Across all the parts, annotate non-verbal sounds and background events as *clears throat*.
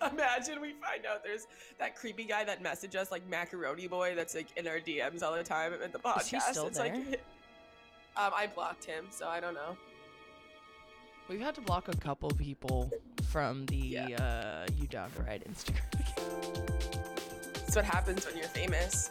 *laughs* Imagine we find out there's that creepy guy that messaged us like macaroni boy that's like in our DMs all the time at the podcast. Is he still it's there? like um I blocked him, so I don't know. We've had to block a couple people from the Yeah. uh, You Down Ride Instagram. *laughs* That's what happens when you're famous.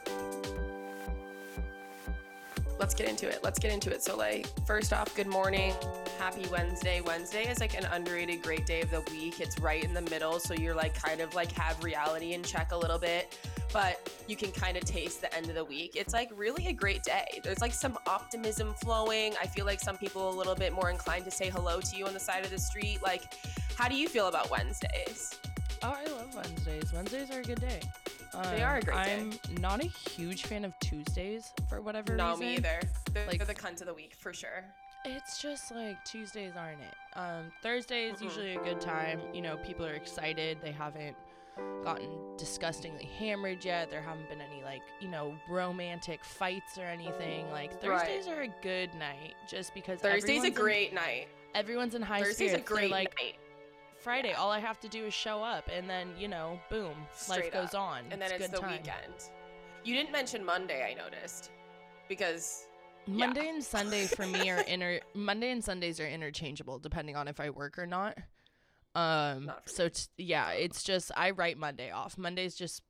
Let's get into it. Let's get into it. So, like, first off, good morning. Happy Wednesday. Wednesday is like an underrated great day of the week. It's right in the middle. So, you're like kind of like have reality in check a little bit, but you can kind of taste the end of the week. It's like really a great day. There's like some optimism flowing. I feel like some people a little bit more inclined to say hello to you on the side of the street. Like, how do you feel about Wednesdays? Oh, I love Wednesdays. Wednesdays are a good day. They are a great day. Um, I'm not a huge fan of Tuesdays for whatever No, reason. No, me either. They're, Like- they're the cunt of the week for sure. It's just like Tuesdays aren't it. Um, Thursday is Mhm. usually a good time. You know, people are excited. They haven't gotten disgustingly hammered yet. There haven't been any like you know romantic fights or anything. Like Right. Thursdays are a good night just because Thursday's a everyone's in- great night. everyone's in high Thursday's spirits. a great They're like night. Friday. yeah. All I have to do is show up, and then you know, boom, life Straight goes up. on. And then it's, it's good the time. weekend. You didn't mention Monday, I noticed. Because Yeah. Monday and Sunday for me are inter *laughs* Monday and Sundays are interchangeable depending on if I work or not. Um Not so it's yeah, it's just I write Monday off. Monday's just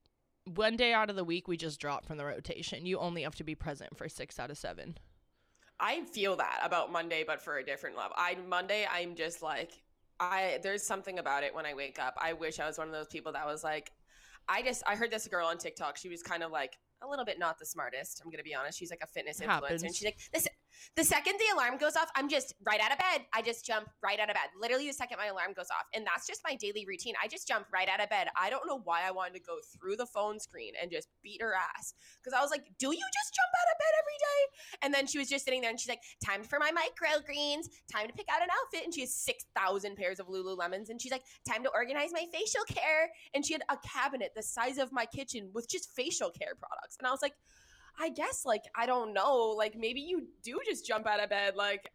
one day out of the week we just drop from the rotation. You only have to be present for 6 out of 7. I feel that about Monday, but for a different level. I Monday, I'm just like, I there's something about it when I wake up. I wish I was one of those people that was like, I just I heard this girl on TikTok. She was kind of like a little bit not the smartest. I'm gonna be honest. She's like a fitness influencer, and she's like, this. The second the alarm goes off, I'm just right out of bed. I just jump right out of bed. Literally, the second my alarm goes off. And that's just my daily routine. I just jump right out of bed. I don't know why I wanted to go through the phone screen and just beat her ass. Because I was like, do you just jump out of bed every day? And then she was just sitting there and she's like, time for my microgreens, time to pick out an outfit. And she has 6,000 pairs of Lululemons. And she's like, time to organize my facial care. And she had a cabinet the size of my kitchen with just facial care products. And I was like, I guess, like, I don't know. Like, maybe you do just jump out of bed. Like,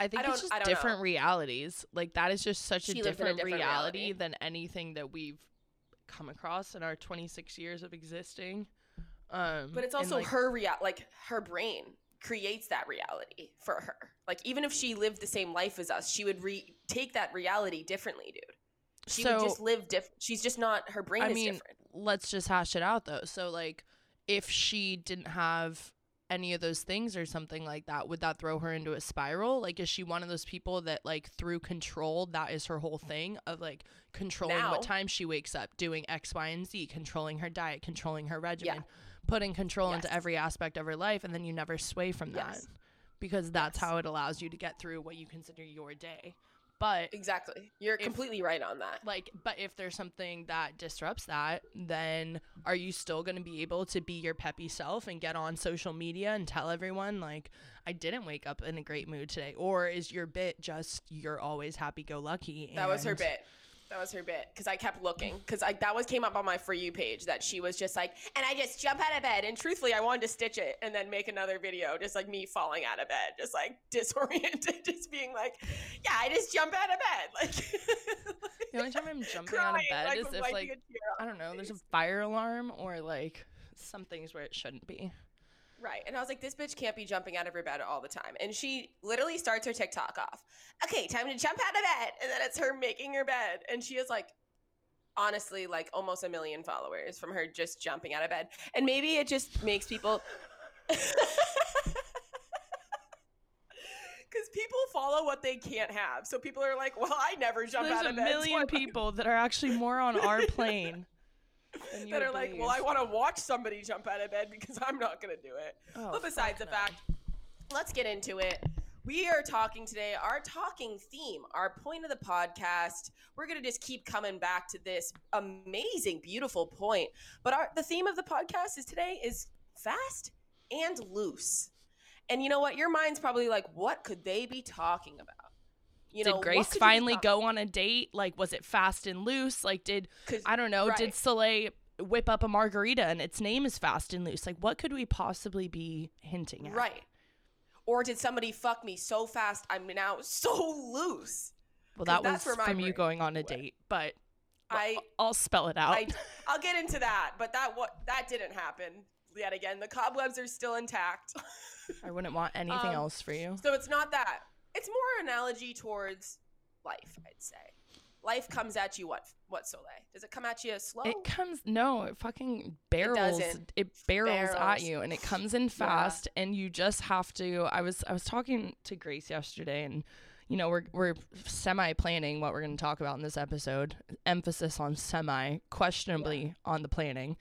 I think don't- it's just I don't know. different realities. Like that is just such a in a different, different reality, reality. than anything that we've come across in our 26 years of existing. Um but it's also like, her real, like, her brain creates that reality for her. Like, even if she lived the same life as us, she would re- take that reality differently, dude. She so, would just live different. She's just not, her brain I is mean, different. let's just hash it out though. So like if she didn't have any of those things or something like that, would that throw her into a spiral? Like is she one of those people that like through control, that is her whole thing of like controlling Now- what time she wakes up, doing X, Y, and Z, controlling her diet, controlling her regimen, putting control into every aspect of her life and then you never sway from that. Yes. Because that's Yes. how it allows you to get through what you consider your day. But Exactly. You're if- completely right on that. like but if there's something that disrupts that then are you still going to be able to be your peppy self and get on social media and tell everyone like i didn't wake up in a great mood today or is your bit just you're always happy go lucky That was her bit. That was her bit because I kept looking because I that was came up on my for you page that she was just like, and I just jump out of bed and truthfully I wanted to stitch it and then make another video just like me falling out of bed, just like *laughs* disoriented, just being like, yeah, I just jump out of bed, *laughs* like the only time i'm *laughs* jumping out of bed like, is if like a tear off i don't know there's a fire alarm or like some things where it shouldn't be Right. And I was like, this bitch can't be jumping out of her bed all the time. And she literally starts her TikTok off. Okay, time to jump out of bed. And then it's her making her bed. And she has like, honestly, like almost a million followers from her just jumping out of bed. And maybe it just makes people. *laughs* Because people follow what they can't have. So people are like, well, I never jump there's out of bed. A million people that are actually more on our *laughs* plane that are like, well, I want to watch somebody jump out of bed because I'm not going to do it. Oh, but besides the no. fact, let's get into it. We are talking today, our talking theme, our point of the podcast. We're going to just keep coming back to this amazing, beautiful point. But our, the theme of the podcast is today is fast and loose. And you know what? Your mind's probably like, what could they be talking about? You know, did Grace could you be finally go on a date? Like, was it fast and loose? Like, did I don't know? Did right. Soleil whip up a margarita and its name is fast and loose? Like, what could we possibly be hinting at? Right. Or did somebody fuck me so fast I'm now *laughs* so loose? Well, that was from you going on a date, but I I'll spell it out. I I'll get into that, but that what that didn't happen yet again. The cobwebs are still intact. I wouldn't want anything *laughs* Um, else for you. so it's not that. It's more analogy towards life, I'd say. Life comes at you what what Soleil? Does it come at you slow? It comes no, it fucking barrels. It, doesn't. barrels, at you, and it comes in fast, and you just have to. I was I was talking to Grace yesterday, and you know we're we're semi planning what we're going to talk about in this episode. Emphasis on semi, questionably on the planning.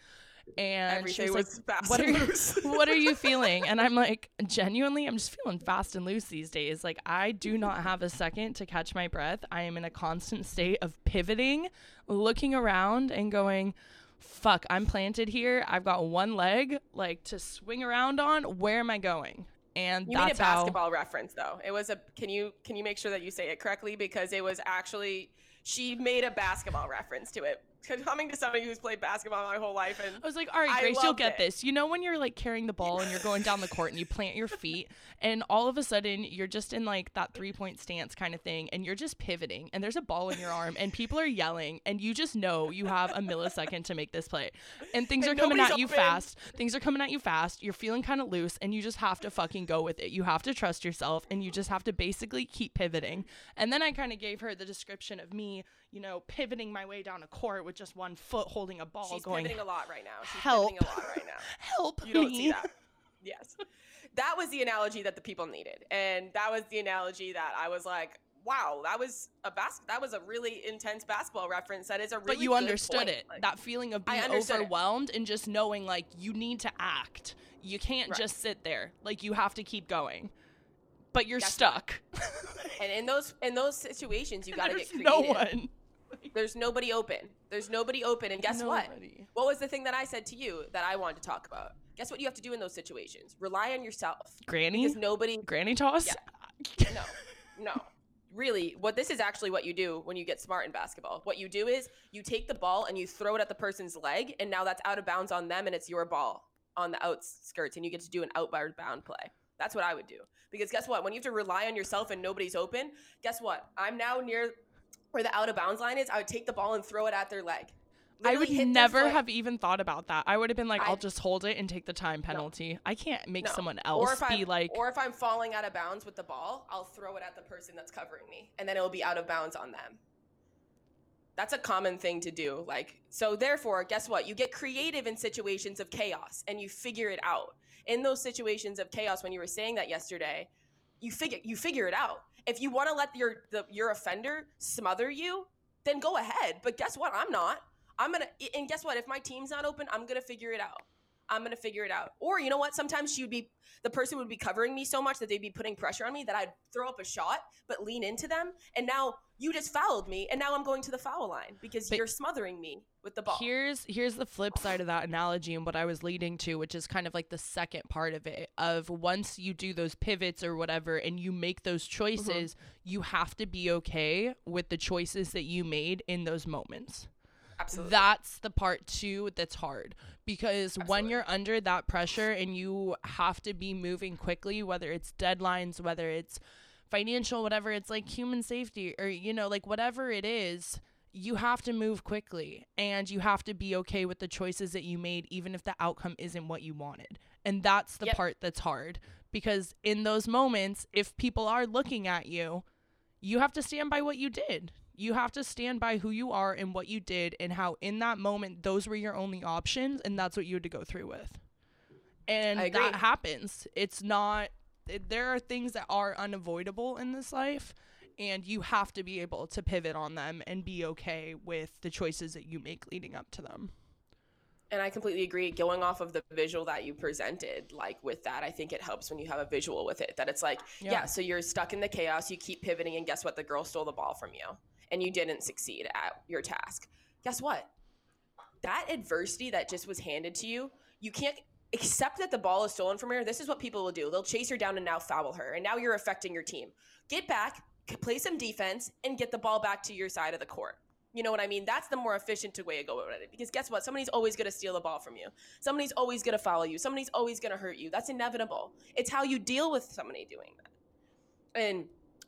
And Everything she's like, was fast what and are, loose. *laughs* what are you *laughs* feeling? And I'm like, genuinely, I'm just feeling fast and loose these days. Like, I do not have a second to catch my breath. I am in a constant state of pivoting, looking around, and going, fuck, I'm planted here. I've got one leg, like, to swing around on. Where am I going? And You made a that's how. basketball reference though. It was a can you can you make sure that you say it correctly because it was actually she made a basketball reference to it. Coming to somebody who's played basketball my whole life and I was like, all right, Grace, you'll get it. this. You know when you're like carrying the ball and you're going down the court and you plant your feet and all of a sudden you're just in like that three point stance kind of thing and you're just pivoting and there's a ball in your arm and people are yelling and you just know you have a millisecond to make this play. And things And are coming at you fast. Things are coming at you fast. You're feeling kind of loose and you just have to fucking go with it. You have to trust yourself and you just have to basically keep pivoting. And then I kind of gave her the description of me, you know, pivoting my way down a court with just one foot holding a ball going. she's going pivoting a lot right now. She's help. pivoting a lot right now. *laughs* help You don't me. see that. Yes. That was the analogy that the people needed. And that was the analogy that I was like, wow, that was a bas- that was a really intense basketball reference. That is a really but you understood point. it Like, that feeling of being understood it. overwhelmed and just knowing like you need to act you can't Right. just sit there like you have to keep going but you're Guess stuck and in those in those situations you *laughs* got to get no creative. one There's nobody open. There's nobody open. And guess what? Nobody. What was the thing that I said to you that I wanted to talk about? Guess what you have to do in those situations? Rely on yourself. granny Because nobody granny toss *laughs* no, no. Really, what this is actually what you do when you get smart in basketball. What you do is you take the ball and you throw it at the person's leg, and now that's out of bounds on them, and it's your ball on the outskirts, and you get to do an outbound bound play. That's what I would do. Because guess what? When you have to rely on yourself and nobody's open, guess what? I'm now near where the out of bounds line is. I would take the ball and throw it at their leg. I would Literally hit their never have even thought about that. I would have been like, I- I'll just hold it and take the time penalty. I can't make No. someone else be I'm, like, or if I'm falling out of bounds with the ball, I'll throw it at the person that's covering me, and then it'll be out of bounds on them. That's a common thing to do. Like, so therefore, guess what? You get creative in situations of chaos and you figure it out. In those situations of chaos, when you were saying that yesterday, you figure you figure it out. If you want to let your the, your offender smother you, then go ahead. But guess what? I'm not. I'm gonna and guess what? If my team's not open, I'm gonna figure it out. I'm gonna figure it out. Or you know what? Sometimes she would be the person would be covering me so much that they'd be putting pressure on me that I'd throw up a shot, but lean into them. And now you just fouled me, and now I'm going to the foul line because But- you're smothering me with the ball. Here's here's the flip side of that analogy and what I was leading to, which is kind of like the second part of it. Of once you do those pivots or whatever and you make those mm-hmm. choices, you have to be okay with the choices that you made in those moments. Absolutely. That's the part too that's hard because when you're under that pressure and you have to be moving quickly, whether it's deadlines, whether it's financial, whatever, it's like human safety or, you know, like whatever it is, you have to move quickly and you have to be okay with the choices that you made, even if the outcome isn't what you wanted. And that's the Yep. part that's hard because in those moments, if people are looking at you, you have to stand by what you did. You have to stand by who you are and what you did and how in that moment those were your only options and that's what you had to go through with. And that happens. It's not it, there are things that are unavoidable in this life and you have to be able to pivot on them and be okay with the choices that you make leading up to them. And I completely agree. Going off of the visual that you presented, like with that, I think it helps when you have a visual with it. That it's like, Yeah. yeah. so you're stuck in the chaos, you keep pivoting, and guess what? The girl stole the ball from you, and you didn't succeed at your task. Guess what? That adversity that just was handed to you, you can't accept that the ball is stolen from her. This is what people will do. They'll chase her down and now foul her, and now you're affecting your team. Get back, play some defense, and get the ball back to your side of the court. You know what I mean? That's the more efficient way to go about it. Because guess what? Somebody's always going to steal the ball from you. Somebody's always going to follow you. Somebody's always going to hurt you. That's inevitable. It's how you deal with somebody doing that. And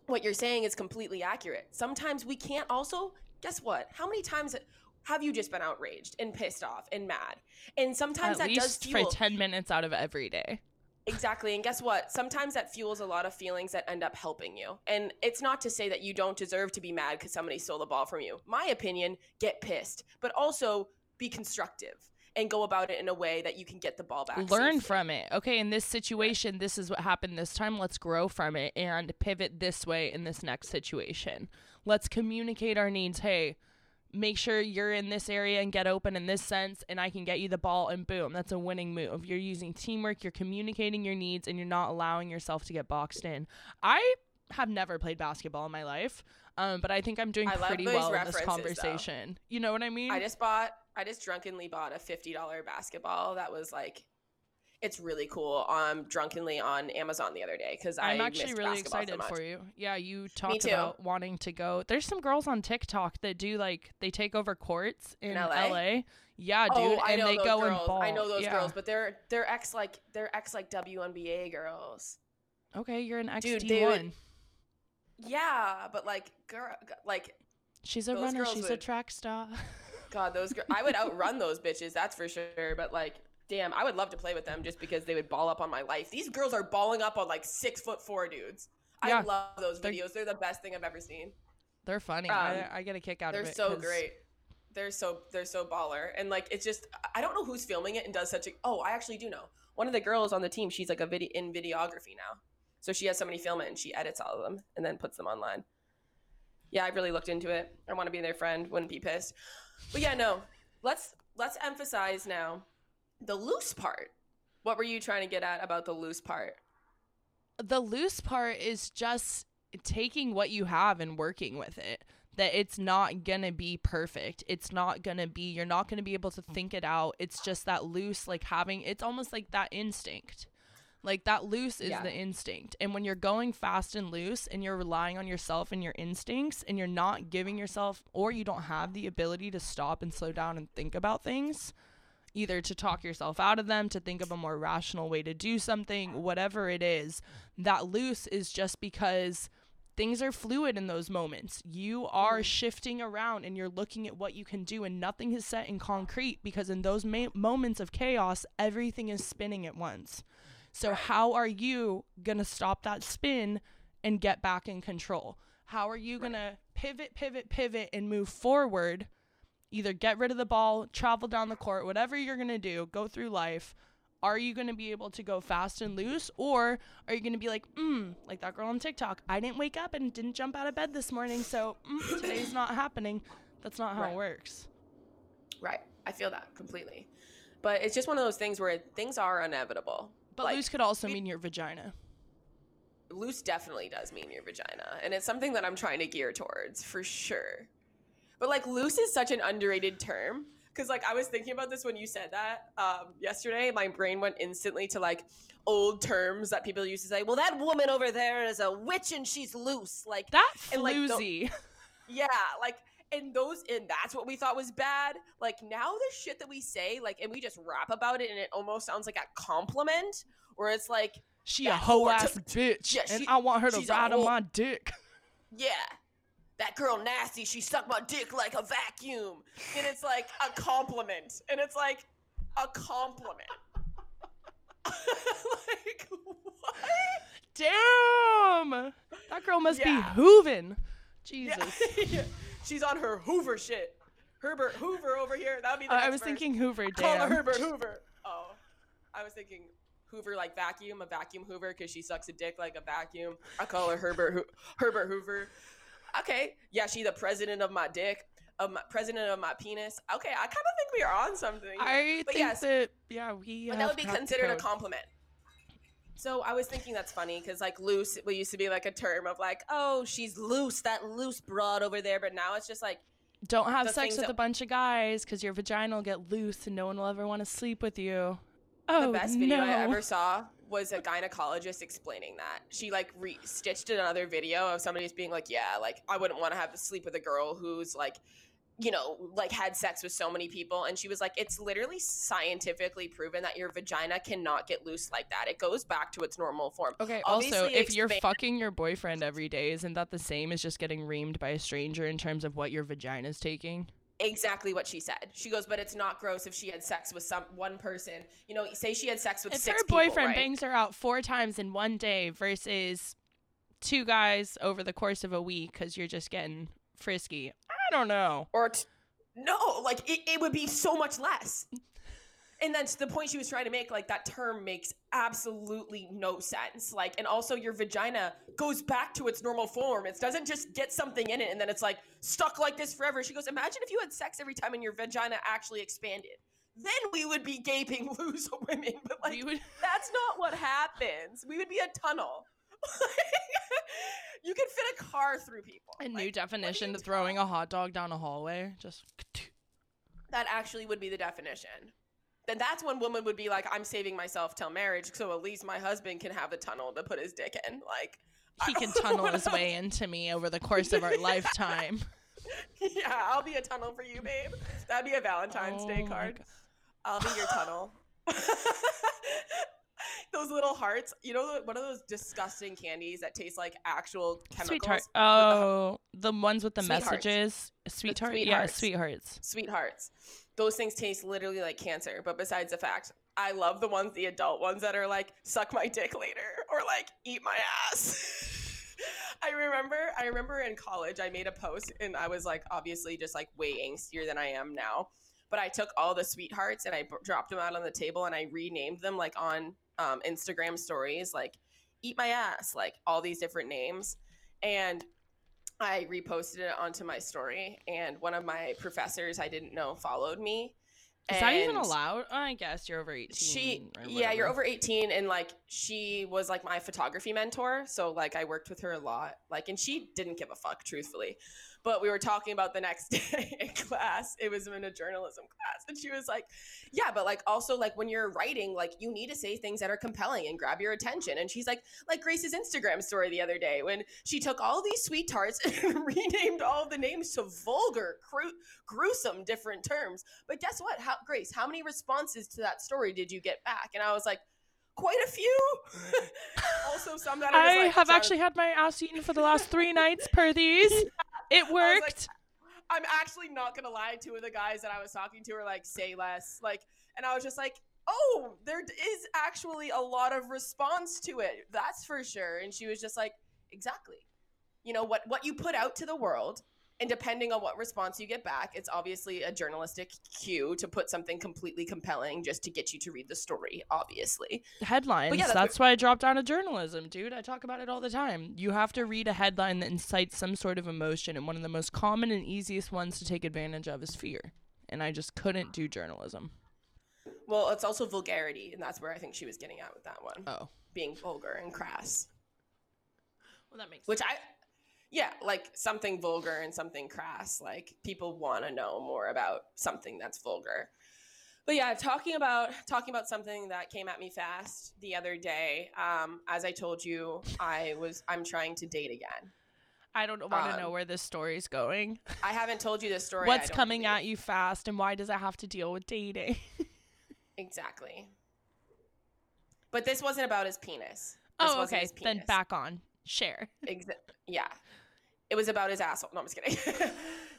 what you're saying is completely accurate. Sometimes we can't also, guess what? How many times have you just been outraged and pissed off and mad? And sometimes At that does fuel for 10 minutes out of every day. Exactly. And guess what? Sometimes that fuels a lot of feelings that end up helping you. And it's not to say that you don't deserve to be mad because somebody stole the ball from you. My opinion, get pissed, but also be constructive and go about it in a way that you can get the ball back. Learn safely. from it. Okay, in this situation, this is what happened this time. Let's grow from it and pivot this way in this next situation. Let's communicate our needs. Hey, make sure you're in this area and get open in this sense, and I can get you the ball, and boom, that's a winning move. You're using teamwork, you're communicating your needs, and you're not allowing yourself to get boxed in. I have never played basketball in my life. Um, but I think I'm doing I pretty well in this references, though. conversation. You know what I mean? I just bought, I just drunkenly bought a $50 basketball that was like, it's really cool. Um, drunkenly on Amazon the other day because I'm actually really basketball so excited for you. Yeah, you talked about wanting to go. There's some girls on TikTok that do like they take over courts in, In LA? Yeah, dude, oh, and they go girls. and ball. I know those Yeah. girls, but they're they're ex like they're ex like WNBA girls. Okay, you're an they would- one. Yeah, but like girl, like She's a runner. She's a track star. *laughs* God, those girls. I would outrun those bitches. That's for sure. But like, damn, I would love to play with them just because they would ball up on my life. These girls are balling up on like six foot four dudes. Yeah, I love those they're- videos. They're the best thing I've ever seen. They're funny. Um, I, I get a kick out of it. They're so 'cause great. They're so they're so baller. And like, it's just I don't know who's filming it and does such a. Oh, I actually do know. One of the girls on the team, she's like a video in videography now. So she has somebody film it and she edits all of them and then puts them online. Yeah, I've really looked into it. I want to be their friend. Wouldn't be pissed. But yeah, no. Let's let's emphasize now the loose part. What were you trying to get at about the loose part? the loose part is just taking what you have and working with it that it's not gonna be perfect it's not gonna be you're not gonna be able to think it out it's just that loose like having it's almost like that instinct like that loose is Yeah. the instinct and when you're going fast and loose and you're relying on yourself and your instincts and you're not giving yourself or you don't have the ability to stop and slow down and think about things either to talk yourself out of them, to think of a more rational way to do something, whatever it is, that loose is just because things are fluid in those moments. You are mm-hmm. shifting around and you're looking at what you can do, and nothing is set in concrete because in those ma- moments of chaos, everything is spinning at once. So, how are you going to stop that spin and get back in control? How are you going to pivot, pivot, pivot, and move forward? either get rid of the ball, travel down the court, whatever you're going to do, go through life. Are you going to be able to go fast and loose? Or are you going to be like, mm, like that girl on TikTok? I didn't wake up and didn't jump out of bed this morning, so mm, today's not happening. That's not how Right. it works. Right. I feel that completely. But it's just one of those things where things are inevitable. But Like, loose could also we- mean your vagina. loose definitely does mean your vagina and it's something that i'm trying to gear towards for sure but like loose is such an underrated term because like i was thinking about this when you said that um, yesterday my brain went instantly to like old terms that people used to say well that woman over there is a witch and she's loose like That And, like, the- floozy. *laughs* yeah like and those and that's what we thought was bad like now the shit that we say like and we just rap about it and it almost sounds like a compliment where it's like she a hoe ass bitch, Yeah, and she- I want her to ride on my dick. *laughs* yeah, that girl nasty. She sucked my dick like a vacuum. And it's like a compliment. And it's like a compliment. *laughs* like, what? Damn, that girl must Yeah. be hooving. Yeah. *laughs* She's on her Hoover shit. Herbert Hoover over here. That would be the uh, I- I was verse. thinking Hoover. Call her Herbert *laughs* Hoover. Oh. I was thinking Hoover like vacuum, a vacuum Hoover because she sucks a dick like a vacuum. I call her Herbert Ho- Herbert Hoover. Okay, yeah, she the president of my dick, of my president of my penis. Okay, I kind of think we are on something. I But think yes, that yeah, we. but that would be considered a compliment. So I was thinking that's funny because like loose, it used to be like a term of like, oh, she's loose, that loose broad over there. But now it's just like, Don't have sex with that- a bunch of guys because your vagina will get loose and no one will ever want to sleep with you. Oh the best video no! I ever saw was a gynecologist explaining that. She like re- stitched another video of somebody just being like, "Yeah, like I wouldn't want to have to sleep with a girl who's like, you know, like had sex with so many people." And she was like, "It's literally scientifically proven that your vagina cannot get loose like that. It goes back to its normal form." Okay. Also, Obviously, if you're fucking your boyfriend every day, isn't that the same as just getting reamed by a stranger in terms of what your vagina's taking? exactly what she said. She goes, but it's not gross if she had sex with some one person. You know, say she had sex with If six her people, boyfriend right? bangs her out four times in one day versus two guys over the course of a week because you're just getting frisky, I don't know. or t- no, like it, it would be so much less. And that's the point she was trying to make. Like that term makes absolutely no sense. Like, and also your vagina goes back to its normal form. It doesn't just get something in it and then it's like stuck like this forever. She goes, imagine if you had sex every time and your vagina actually expanded. Then we would be gaping *laughs* loose women. But like, would that's not what happens. We would be a tunnel. *laughs* you can fit a car through people. a Like, new definition to throwing a hot dog down a hallway. Just *laughs* that actually would be the definition. Then that's when women would be like, I'm saving myself till marriage, so at least my husband can have the tunnel to put his dick in. Like, he can *laughs* tunnel his way into me over the course of our lifetime. yeah, I'll be a tunnel for you, babe. That'd be a Valentine's Day Oh my card. I'll be your tunnel. *laughs* those little hearts, you know, one of those disgusting candies that taste like actual chemicals. Sweetheart. *laughs* with the- Oh, the ones with the Sweethearts. messages. Sweetheart. Yeah, sweethearts. sweethearts. sweethearts. Those things taste literally like cancer. But besides the fact, I love the ones, the adult ones that are like, suck my dick later *laughs* or like, eat my ass. I remember, I remember in college, I made a post and I was like, obviously just like way angstier than I am now. But I took all the sweethearts and I b- dropped them out on the table and I renamed them like on um, Instagram stories, like, eat my ass, like all these different names. And I reposted it onto my story, and one of my professors I didn't know followed me. Is that even and allowed? I guess you're over 18. She, yeah, you're over 18, and like she was like my photography mentor, so like I worked with her a lot. Like, and she didn't give a fuck, truthfully. But we were talking about the next *laughs* day in class. It was in a journalism class, and she was like, "Yeah, but like also like when you're writing, like you need to say things that are compelling and grab your attention." And she's like, like Grace's Instagram story the other day when she took all these sweet tarts *laughs* and renamed all the names to vulgar, cru- gruesome, different terms. But guess what? How Grace, how many responses to that story did you get back? And I was like, quite a few. *laughs* also, some that just I like, have actually had my ass eaten for the last three nights per these. It was like, worked. I'm actually not gonna lie. Two of the guys that I was talking to were like, "Say less," like, and I was just like, "Oh, there is actually a lot of response to it. That's for sure." And she was just like, "Exactly. You know what? What you put out to the world." And depending on what response you get back, it's obviously a journalistic cue to put something completely compelling just to get you to read the story, obviously. Headlines. that's that's why I dropped out of journalism, dude. I talk about it all the time. You have to read a headline that incites some sort of emotion, and one of the most common and easiest ones to take advantage of is fear. And I just couldn't do journalism. Well, it's also vulgarity, and that's where I think she was getting at with that one, Oh. being vulgar and crass. Well, that makes which I, yeah, like something vulgar and something crass. Like people want to know more about something that's vulgar. But yeah, talking about talking about something that came at me fast the other day. Um, as I told you, I was I'm trying to date again. I don't want to know Um, where this story's going. I haven't told you this story. What's coming believe. at you fast, and why does it have to deal with dating? *laughs* Exactly. But this wasn't about his penis. This oh, okay. his Then back on. Share. Exa- yeah. It was about his asshole. No, I'm just kidding. *laughs*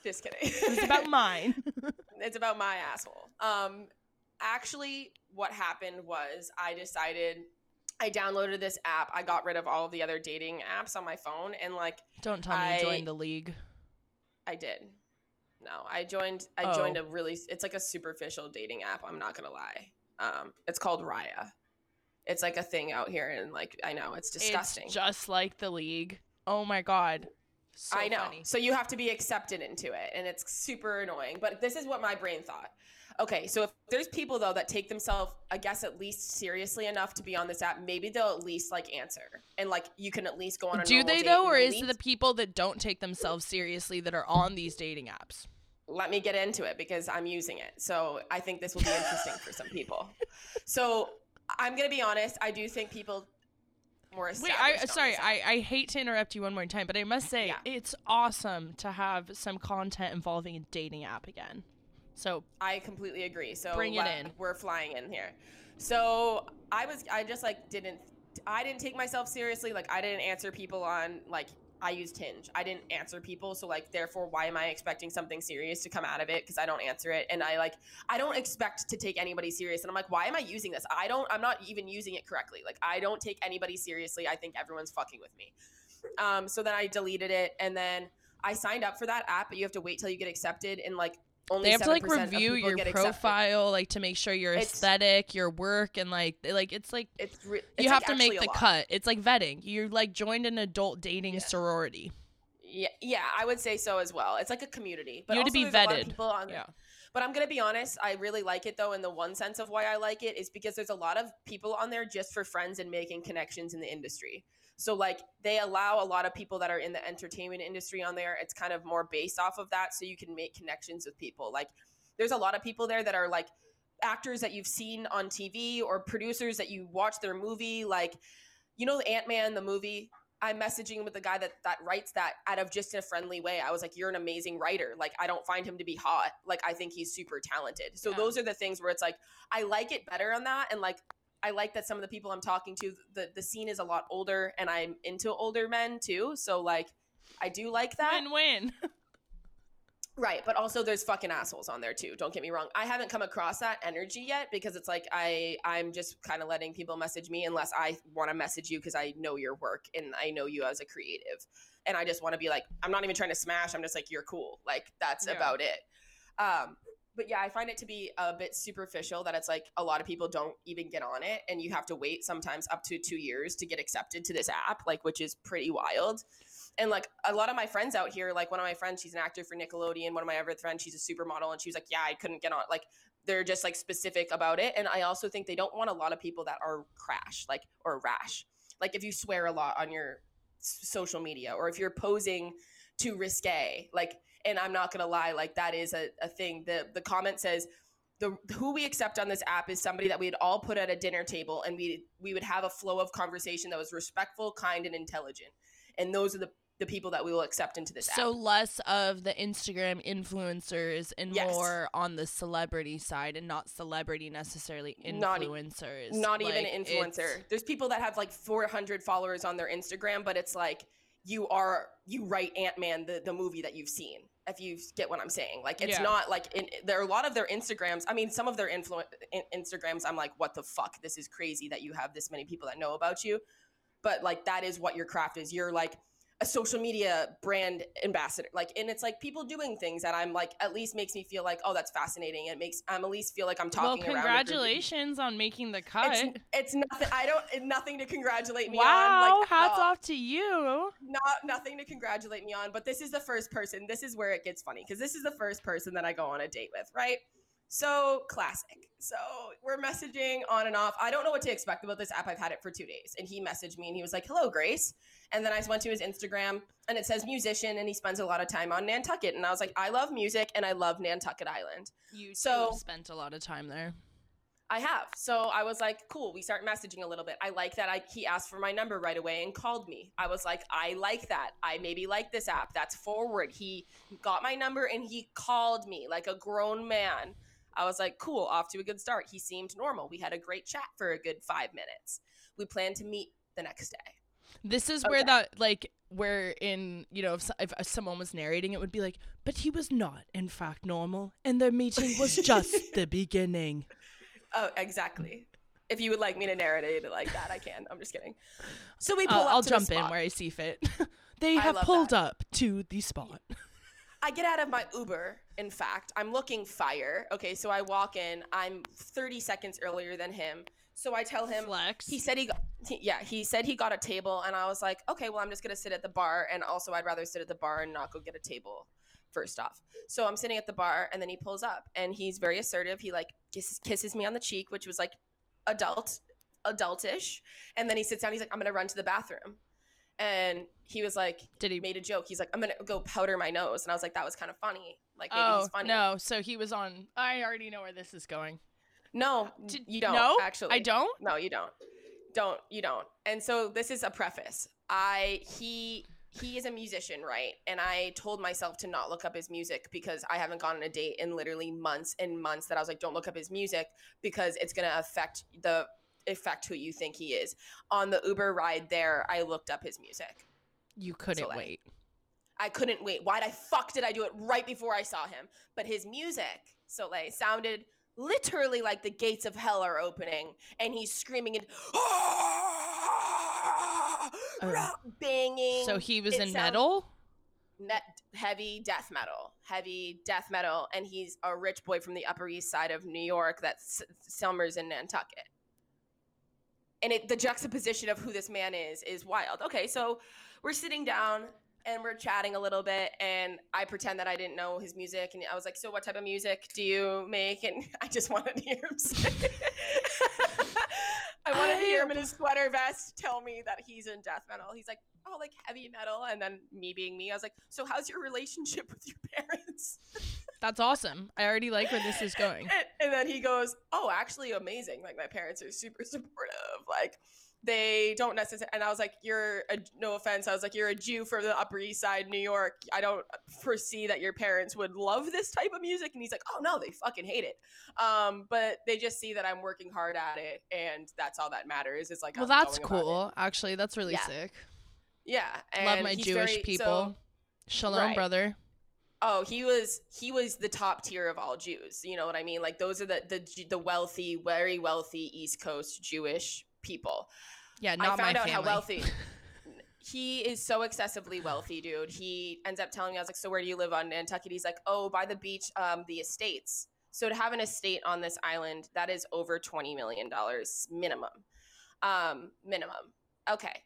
just kidding. It's about mine. *laughs* it's about my asshole. Um, actually, what happened was I decided I downloaded this app. I got rid of all of the other dating apps on my phone, and like don't tell me you joined the league. I did. No, I joined. I Oh. joined a really. It's like a superficial dating app. I'm not gonna lie. Um, it's called Raya. It's like a thing out here, and like I know it's disgusting. It's just like the league. Oh my god. So I know. funny. So you have to be accepted into it, and it's super annoying. But this is what my brain thought. Okay, so if there's people though that take themselves, I guess, at least seriously enough to be on this app, maybe they'll at least like answer, and like you can at least go on. A Do they though, or is it the people that don't take themselves seriously that are on these dating apps? let me get into it because I'm using it. So I think this will be interesting for some people. *laughs* So I'm gonna be honest. I do think people more Wait. I sorry. I, I hate to interrupt you one more time, but I must say Yeah. it's awesome to have some content involving a dating app again. So I completely agree. So Bring it in. We're flying in here. So I was I just like didn't I didn't take myself seriously. Like I didn't answer people on like I used Hinge. I didn't answer people, so like therefore why am I expecting something serious to come out of it because I don't answer it and I like I don't expect to take anybody serious and I'm like why am I using this? I don't I'm not even using it correctly. Like I don't take anybody seriously. I think everyone's fucking with me. Um so then I deleted it and then I signed up for that app, but you have to wait till you get accepted and like only they have to like 7% of review your accepted. profile like to make sure your It's- aesthetic your work and like like it's like It's re- you it's, have like, to make the lot. cut it's like vetting you're like joined an adult dating Yeah. sorority Yeah, yeah, I would say so as well. It's like a community, but You have to be there's a lot of vetted. people on yeah But I'm gonna be honest, I really like it though. And the one sense of why I like it is because there's a lot of people on there just for friends and making connections in the industry. So like they allow a lot of people that are in the entertainment industry on there. It's kind of more based off of that, so you can make connections with people. Like there's a lot of people there that are like actors that you've seen on TV or producers that you watch their movie. Like you know, Ant Man the movie. I'm messaging with the guy that that writes that out of just a friendly way. I was like, "You're an amazing writer. Like, I don't find him to be hot. Like, I think he's super talented." So Yeah. those are the things where it's like I like it better on that, and like I like that some of the people I'm talking to, the the scene is a lot older, and I'm into older men too. So like, I do like that. win-win *laughs* Right, but also there's fucking assholes on there too. Don't get me wrong. I haven't come across that energy yet because it's like I I'm just kind of letting people message me unless I want to message you because I know your work and I know you as a creative. And I just want to be like I'm not even trying to smash. I'm just like you're cool. Like that's Yeah. about it. Um but yeah, I find it to be a bit superficial that it's like a lot of people don't even get on it and you have to wait sometimes up to 2 years to get accepted to this app, like which is pretty wild. And like a lot of my friends out here like one of my friends she's an actor for nickelodeon one of my other friends she's a supermodel and she was like yeah i couldn't get on like they're just like specific about it and i also think they don't want a lot of people that are crash like or rash. Like if you swear a lot on your social media or if you're posing too risque like and i'm not gonna lie like that is a, a thing the the comment says the who we accept on this app is somebody that we'd all put at a dinner table and we we would have a flow of conversation that was respectful kind and intelligent and those are the the people that we will accept into this app. so app. less of the instagram influencers and Yes. more on the celebrity side and not celebrity necessarily Not influencers Not even Like, an influencer. There's people that have like 400 followers on their Instagram, but it's like you are you write Ant Man the the movie that you've seen. If you get what I'm saying, like it's Yeah. not like in, there are a lot of their Instagrams. I mean, some of their influ- in, Instagrams, I'm like, what the fuck? This is crazy that you have this many people that know about you. But like that is what your craft is. You're like a social media brand ambassador like and it's like people doing things that i'm like at least makes me feel like oh that's fascinating. It makes i'm at least feel like i'm well talking a congratulations on making the cut. it's, it's nothing i don't nothing to congratulate me wow on like hats uh, off to you. not nothing to congratulate me on but this is the first person this is where it gets funny because this is the first person that i go on a date with right? So classic. So we're messaging on and off. I don't know what to expect about this app. I've had it for two days and he messaged me and he was like hello grace and then i went to his instagram and it says musician and he spends a lot of time on nantucket and i was like i love music and i love nantucket island you So- spent a lot of time there I have. So I was like, cool. We start messaging a little bit. I like that. I he asked for my number right away and called me. I was like, I like that. I maybe like this app. That's forward. He got my number and he called me like a grown man. I was like, cool. Off to a good start. He seemed normal. We had a great chat for a good five minutes. We planned to meet the next day. This is where that like where in you know if, if someone was narrating it would be like, but he was not in fact normal, and their meeting was *laughs* just the beginning. Oh, exactly. If you would like me to narrate it like that, I can. I'm just kidding. So we pull Uh, up I'll to the jump in where I see fit. *laughs* they have pulled that. up to the spot. I get out of my Uber. In fact, I'm looking fire. Okay, so I walk in. I'm 30 seconds earlier than him. So I tell him Flex. he said he, got, he yeah he said he got a table, and I was like, okay, well I'm just gonna sit at the bar, and also I'd rather sit at the bar and not go get a table. First off, so I'm sitting at the bar, and then he pulls up, and he's very assertive. He like kisses, kisses me on the cheek, which was like adult, adultish, and then he sits down. He's like, I'm gonna run to the bathroom, and he was like, Did he? made a joke. He's like, I'm gonna go powder my nose, and I was like, that was kind of funny. Like maybe Oh he's funny. no! So he was on. I already know where this is going. No, Did- you don't. no? actually, I don't. No, you don't. Don't you don't. And so this is a preface. I he he is a musician, right? And I told myself to not look up his music because I haven't gone on a date in literally months and months that I was like, don't look up his music because it's gonna affect the affect who you think he is. On the Uber ride there, I looked up his music. You couldn't Soleil. wait. I couldn't wait. Why the fuck did I do it right before I saw him? But his music, Soleil, sounded literally like the gates of hell are opening, and he's screaming and ah! oh. banging. So he was It in metal? net heavy death metal, heavy death metal, and he's a rich boy from the Upper East Side of New York that s- summers in Nantucket. And it, the juxtaposition of who this man is is wild. Okay, so we're sitting down and we're chatting a little bit, and I pretend that I didn't know his music, and I was like, "So, what type of music do you make?" And *laughs* I just wanted to hear him say. *laughs* I wanted to hear him in his sweater vest tell me that he's in death metal. He's like, "Oh, like heavy metal," and then me being me, I was like, "So, how's your relationship with your parents?" *laughs* That's awesome. I already like where this is going. and, and then he goes, "Oh, actually, amazing. Like my parents are super supportive. Like they don't necessarily." And I was like, "You're a, no offense. I was like, you're a Jew from the Upper East Side, New York. I don't foresee that your parents would love this type of music." And he's like, "Oh no, they fucking hate it. Um, but they just see that I'm working hard at it, and that's all that matters. It's like, Well, I'm that's going about it." cool. Actually, that's really Yeah. sick. Yeah, Love my Jewish very- people. so- Shalom, Right. brother. Oh, he was he was the top tier of all Jews. You know what I mean? Like those are the the the wealthy, very wealthy East Coast Jewish people. Yeah, not I found out family. how wealthy. *laughs* he is so excessively wealthy, dude. He ends up telling me, I was like, "So where do you live on Nantucket?" He's like, "Oh, by the beach, um, the estates." So to have an estate on this island, that is over twenty million dollars minimum, um, minimum. Okay.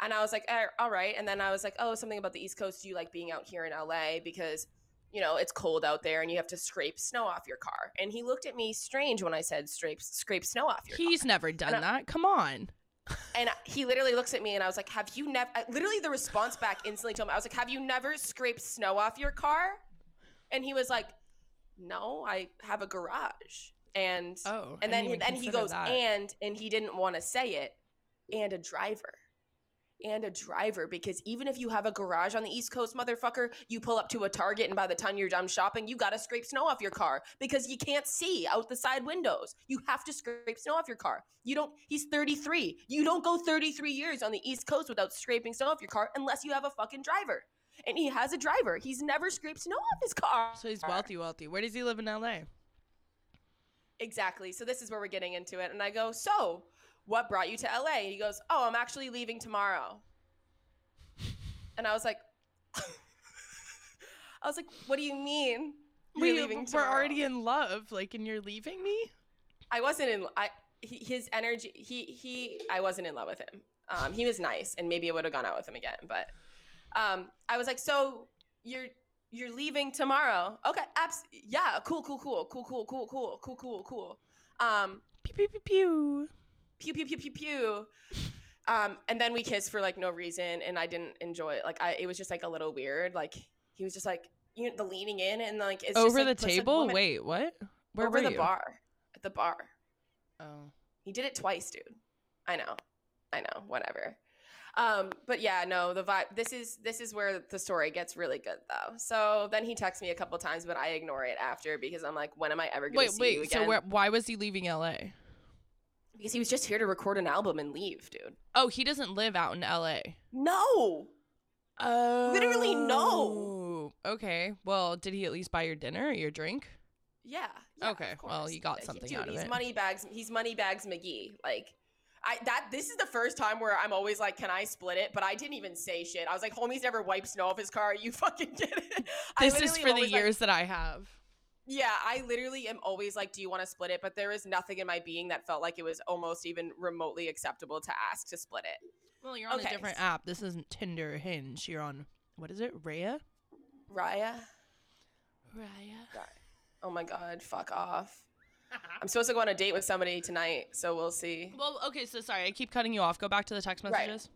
And I was like, "Eh, all right. And then I was like, oh, something about the East Coast. Do you like being out here in LA? Because, you know, it's cold out there and you have to scrape snow off your car. And he looked at me strange when I said scrape, scrape snow off your car. He's never done And that. Come on. And he literally looks at me and I was like, Have you never, literally the response back instantly told me, I was like, Have you never scraped snow off your car? And he was like, No, I have a garage. And, Oh. And then, and he goes, that. And, and he didn't want to say it, and a driver. And a driver, because even if you have a garage on the East Coast, motherfucker, you pull up to a Target and by the time you're done shopping, you gotta scrape snow off your car because you can't see out the side windows. You have to scrape snow off your car. You don't, he's 33. You don't go 33 years on the East Coast without scraping snow off your car unless you have a fucking driver. And he has a driver. He's never scraped snow off his car. So he's wealthy, wealthy. Where does he live in LA? Exactly. So this is where we're getting into it. And I go, So, what brought you to LA? He goes, Oh, I'm actually leaving tomorrow. And I was like, *laughs* I was like, What do you mean? You're We, leaving we're already in love. Like, and you're leaving me? I wasn't in. I his energy. He he. I wasn't in love with him. Um, he was nice, and maybe I would have gone out with him again. But um, I was like, so you're you're leaving tomorrow? Okay, abs- yeah, cool, cool, cool, cool, cool, cool, cool, cool, cool, cool. Um, Pew, pew, pew, pew. Pew pew pew pew pew. Um, and then we kissed for like no reason, and I didn't enjoy it. Like I, it was just like a little weird. Like he was just like you know the leaning in and like it's just, Over like, the table? woman- Wait, what? Where over were the you? bar at the bar. Oh. He did it twice, dude. I know. I know. Whatever. Um, but yeah, no, the vibe this is this is where the story gets really good though. So then he texts me a couple times, but I ignore it after because I'm like, when am I ever gonna Wait, see you again? wait. again? So where, why was he leaving LA? Because he was just here to record an album and leave, dude. Oh, he doesn't live out in LA. No. Oh. Literally no. Okay. Well, did he at least buy your dinner or your drink? Yeah. yeah, Okay, well, he got he- something dude, out of he's it. Money bags. He's money bags McGee. Like, I that this is the first time where I'm always like, can I split it? But I didn't even say shit. I was like, homie's never wiped snow off his car. You *laughs* fucking get it. This is for the always like- years that I have. Yeah, I literally am always like, do you want to split it? But there is nothing in my being that felt like it was almost even remotely acceptable to ask to split it. Well, you're on Okay. a different app. This isn't Tinder Hinge. You're on what is it? Raya? Raya. Raya. Oh my god, fuck off. I'm supposed to go on a date with somebody tonight, so we'll see. Well, okay, so sorry, I keep cutting you off. Go back to the text Right. messages.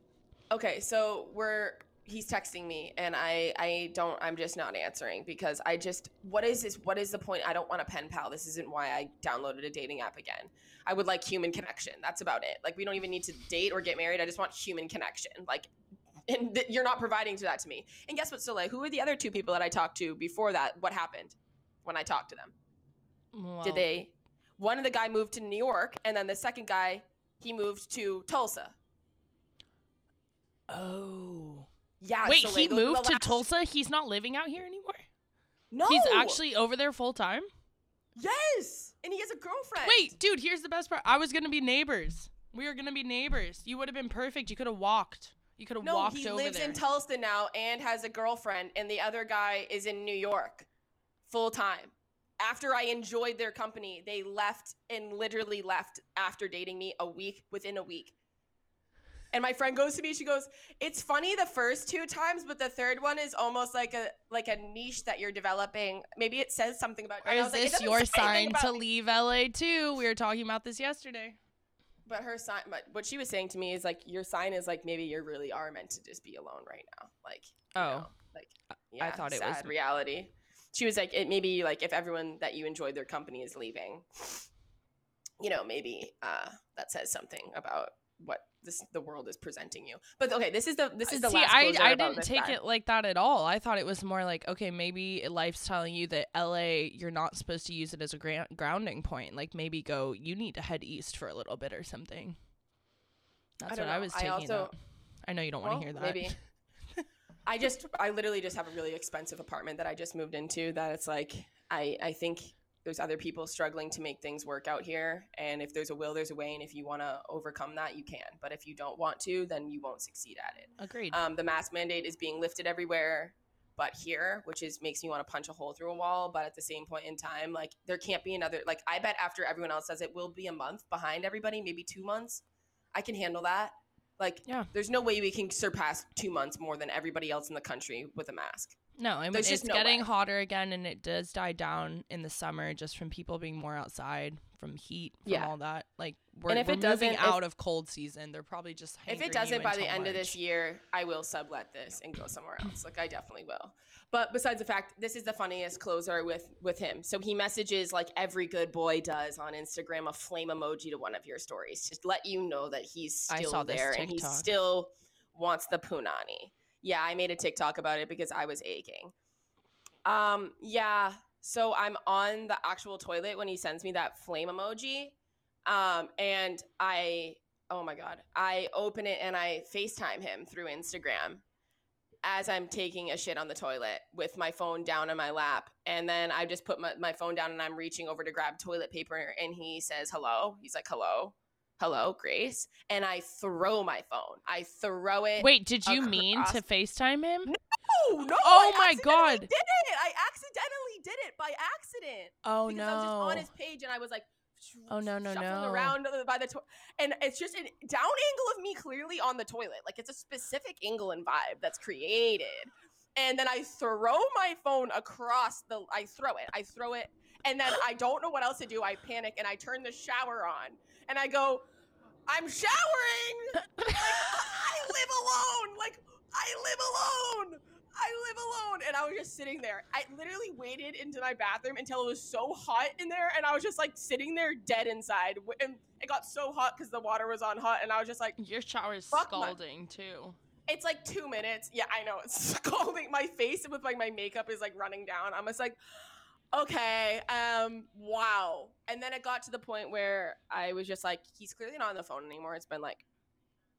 Okay, so we're he's texting me and I I don't I'm just not answering because I just what is this what is the point? I don't want a pen pal. This isn't why I downloaded a dating app again. I would like human connection. That's about it. Like we don't even need to date or get married. I just want human connection. Like and th- you're not providing to that to me. And guess what, Soleil? Who were the other two people that I talked to before that? What happened when I talked to them? Did they one of the guy moved to New York and then the second guy he moved to Tulsa. Oh. Yeah. Wait, so, he like, moved to last- Tulsa. He's not living out here anymore. No. He's actually over there full time. Yes, and he has a girlfriend. Wait, dude, here's the best part. I was gonna be neighbors. We were gonna be neighbors. You would have been perfect. You could have walked. You could have No, walked over there. he lives in Tulsa now and has a girlfriend, and the other guy is in New York, full time. After I enjoyed their company, they left and literally left after dating me a week within a week. And my friend goes to me, she goes, "It's funny the first two times, but the third one is almost like a like a niche that you're developing. Maybe it says something about." or is was like, this your sign to me." leave LA too? We were talking about this yesterday. But her sign, but what she was saying to me is like, your sign is like maybe you really are meant to just be alone right now, like. you Oh. know, like I yeah, thought it was- sad reality. She was like, it maybe like if everyone that you enjoyed their company is leaving, you know, maybe uh, that says something about what this the world is presenting you. But okay, this is the this is the See, last. I, I didn't take guy. it like that at all. I thought it was more like, okay, maybe life's telling you that LA, you're not supposed to use it as a gra- grounding point. Like maybe go, you need to head east for a little bit or something. That's don't what I know. was I taking. also- I know you don't Well, want to hear that. Maybe. *laughs* I just I literally just have a really expensive apartment that I just moved into that it's like I I think there's other people struggling to make things work out here and if there's a will there's a way and if you want to overcome that you can but if you don't want to then you won't succeed at it. Agreed. Um, the mask mandate is being lifted everywhere but here which is makes me want to punch a hole through a wall but at the same point in time like there can't be another like I bet after everyone else says it will be a month behind everybody maybe 2 months. I can handle that. Like Yeah. there's no way we can surpass 2 months more than everybody else in the country with a mask. No, I mean, There's it's just no getting way. hotter again, and it does die down in the summer just from people being more outside, from heat, from Yeah. all that. Like we're, if we're it moving doesn't- if- out of cold season. They're probably just If it doesn't by the end of this year, I will sublet this and go somewhere else. Like I definitely will. But besides the fact, this is the funniest closer with with him. So he messages like every good boy does on Instagram a flame emoji to one of your stories, just let you know that he's still there and he still wants the punani. Yeah, I made a TikTok about it because I was aching. Um, yeah. So I'm on the actual toilet when he sends me that flame emoji. Um, and I, oh my God, I open it and I FaceTime him through Instagram as I'm taking a shit on the toilet with my phone down in my lap. And then I just put my, my phone down and I'm reaching over to grab toilet paper. And he says, hello. He's like, hello. Hello, Grace. And I throw my phone. I throw it. Wait, did you mean to FaceTime him? No, no. Oh I my God. Did it? I accidentally did it by accident Oh because I was just on his page and I was like, Oh, no, no, no. around by the toilet, and it's just a down angle of me clearly on the toilet. Like it's a specific angle and vibe that's created, and then I throw my phone across the. I throw it. I throw it, and then I don't know what else to do. I panic and I turn the shower on, and I go, "I'm showering." like I live alone. Like I live alone. I live alone. And I was just sitting there. I literally waited into my bathroom until it was so hot in there. And I was just like sitting there dead inside. And it got so hot because the water was on hot. And I was just like, Your shower is Fuck my- scalding too. it's like two minutes. Yeah, I know. It's *laughs* scalding. My face with like my makeup is like running down. I'm just like, okay, um, wow. And then it got to the point where I was just like, he's clearly not on the phone anymore. It's been like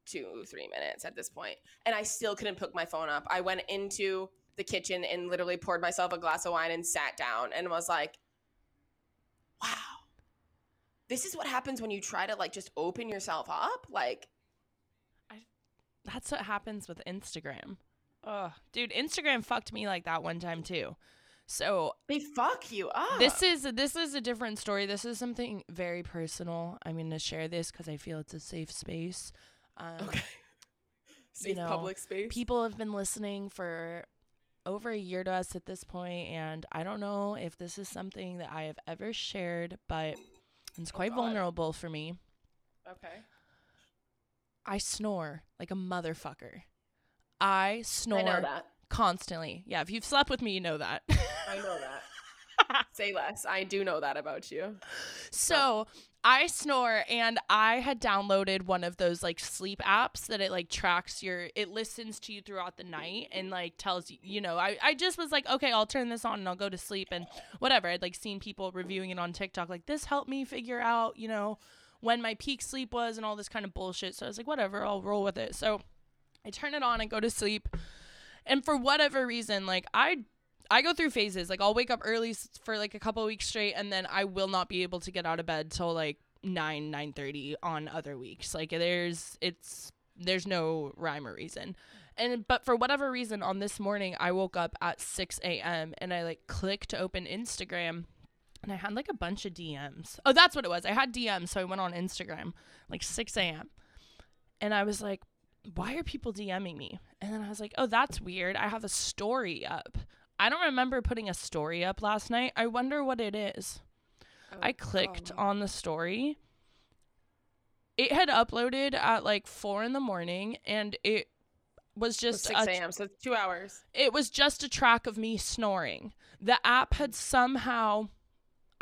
two, three minutes at this point, and I still couldn't pick my phone up. I went into the kitchen and literally poured myself a glass of wine and sat down and was like, wow. This is what happens when you try to like just open yourself up. Like, That's what happens with Instagram. Ugh, dude, Instagram fucked me like that one time too. So they fuck you up. this is this is a different story. This is something very personal. I'm going to share this because I feel it's a safe space. Um, Okay. *laughs* Safe know, public space. people have been listening for over a year to us at this point and i don't know if this is something that i have ever shared but it's quite God. vulnerable for me okay. i snore like a motherfucker i snore I know that. Constantly yeah if you've slept with me you know that I know that. *laughs* Say less. I do know that about you. so i snore and i had downloaded one of those like sleep apps that it like tracks your it listens to you throughout the night and like tells you you know i, I just was like okay i'll turn this on and i'll go to sleep and whatever i'd like seen people reviewing it on tiktok like this helped me figure out you know when my peak sleep was and all this kind of bullshit so i was like whatever i'll roll with it so i turn it on and go to sleep And for whatever reason, like I I go through phases. Like I'll wake up early for like a couple weeks straight and then I will not be able to get out of bed till like 9 9:30 on other weeks. Like there's it's there's no rhyme or reason. And but for whatever reason on this morning I woke up at 6 a.m. and I like clicked to open Instagram and I had like a bunch of DMs. Oh, that's what it was. I had DMs, so I went on Instagram like 6 a.m. And I was like, why are people DMing me? And then I was like, oh, that's weird. I have a story up. I don't remember putting a story up last night. I wonder what it is. Oh, I clicked Oh. on the story. It had uploaded at like four in the morning, and it was just 6 a a.m. So it's two hours. it was just a track of me snoring. The app had somehow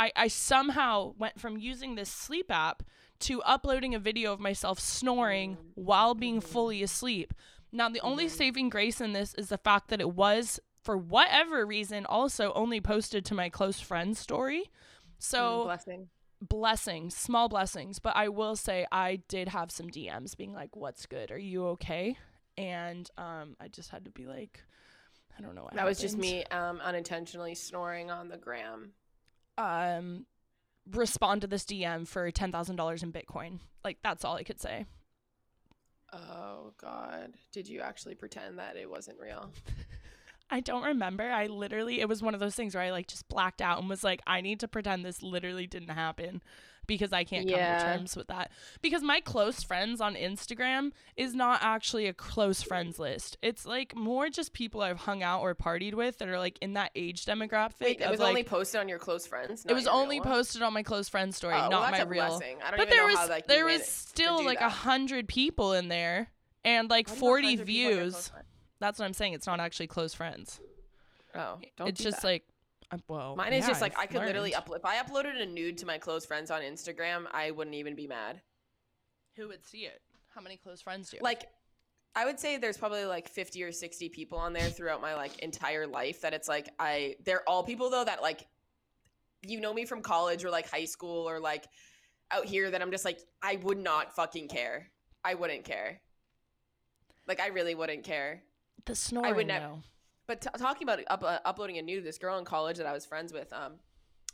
I, I somehow went from using this sleep app to uploading a video of myself snoring mm. while being mm-hmm. fully asleep. Now the only saving grace in this is the fact that it was for whatever reason also only posted to my close friends story. So Mm, blessing. blessings, small blessings. But I will say I did have some DMs being like, "What's good? Are you okay?" And um, I just had to be like, I don't know. What That was just me um, unintentionally snoring on the gram. Um, respond to this DM for ten thousand dollars in Bitcoin. Like that's all I could say. Oh God! Did you actually pretend that it wasn't real? I don't remember. I literally, it was one of those things where I like just blacked out and was like, I need to pretend this literally didn't happen because I can't come to terms with that. Because my close friends on Instagram is not actually a close friends list. It's like more just people I've hung out or partied with that are like in that age demographic. Wait, it was like, only posted on your close friends. it was only posted on my close friends story, Oh, not my real. blessing. I don't But there know was how like there was still like a hundred people in there and like How do you have forty 100 people on your views. That's what I'm saying. It's not actually close friends. Oh, don't it's do just that. like, Uh, well, Mine is yeah, just like I've I could literally upload. If I uploaded a nude to my close friends on Instagram, I wouldn't even be mad. Who would see it? How many close friends do you? have? Like, I would say there's probably like 50 or 60 people on there throughout my like entire life that it's like I. They're all people though that like, you know me from college or like high school or like out here that I'm just like I would not fucking care. I wouldn't care. Like I really wouldn't care. the snoring. nev- though. But t- talking about up, uh, uploading a nude, this girl in college that I was friends with, um,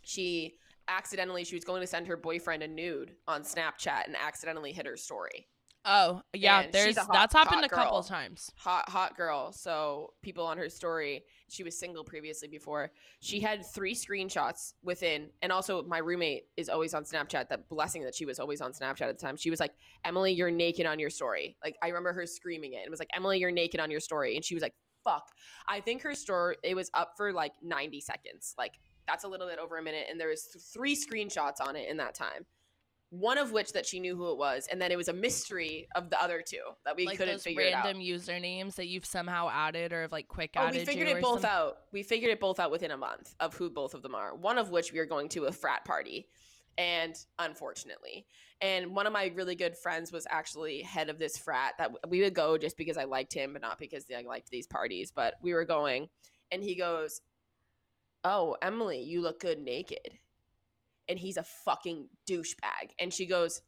she accidentally she was going to send her boyfriend a nude on Snapchat and accidentally hit her story. Oh yeah, And there's hot- that's happened a couple times. Hot hot girl. So people on her story, she was single previously before. She had three screenshots within, and also my roommate is always on Snapchat. That blessing that she was always on Snapchat at the time. She was like, "Emily, you're naked on your story." Like I remember her screaming it. It was like, "Emily, you're naked on your story," and she was like, "Fuck." I think her store it was up for like 90 seconds. Like that's a little bit over a minute, and there was th- three screenshots on it in that time. One of which that she knew who it was, and then it was a mystery of the other two that we like couldn't those figure it out. random usernames that you've somehow added or have like quick Oh, added. we figured it both some- out. We figured it both out within a month of who both of them are. One of which we are going to a frat party, and unfortunately, and one of my really good friends was actually head of this frat that we would go just because I liked him, but not because I liked these parties. But we were going, and he goes, "Oh, Emily, you look good naked," and he's a fucking douchebag. And she goes.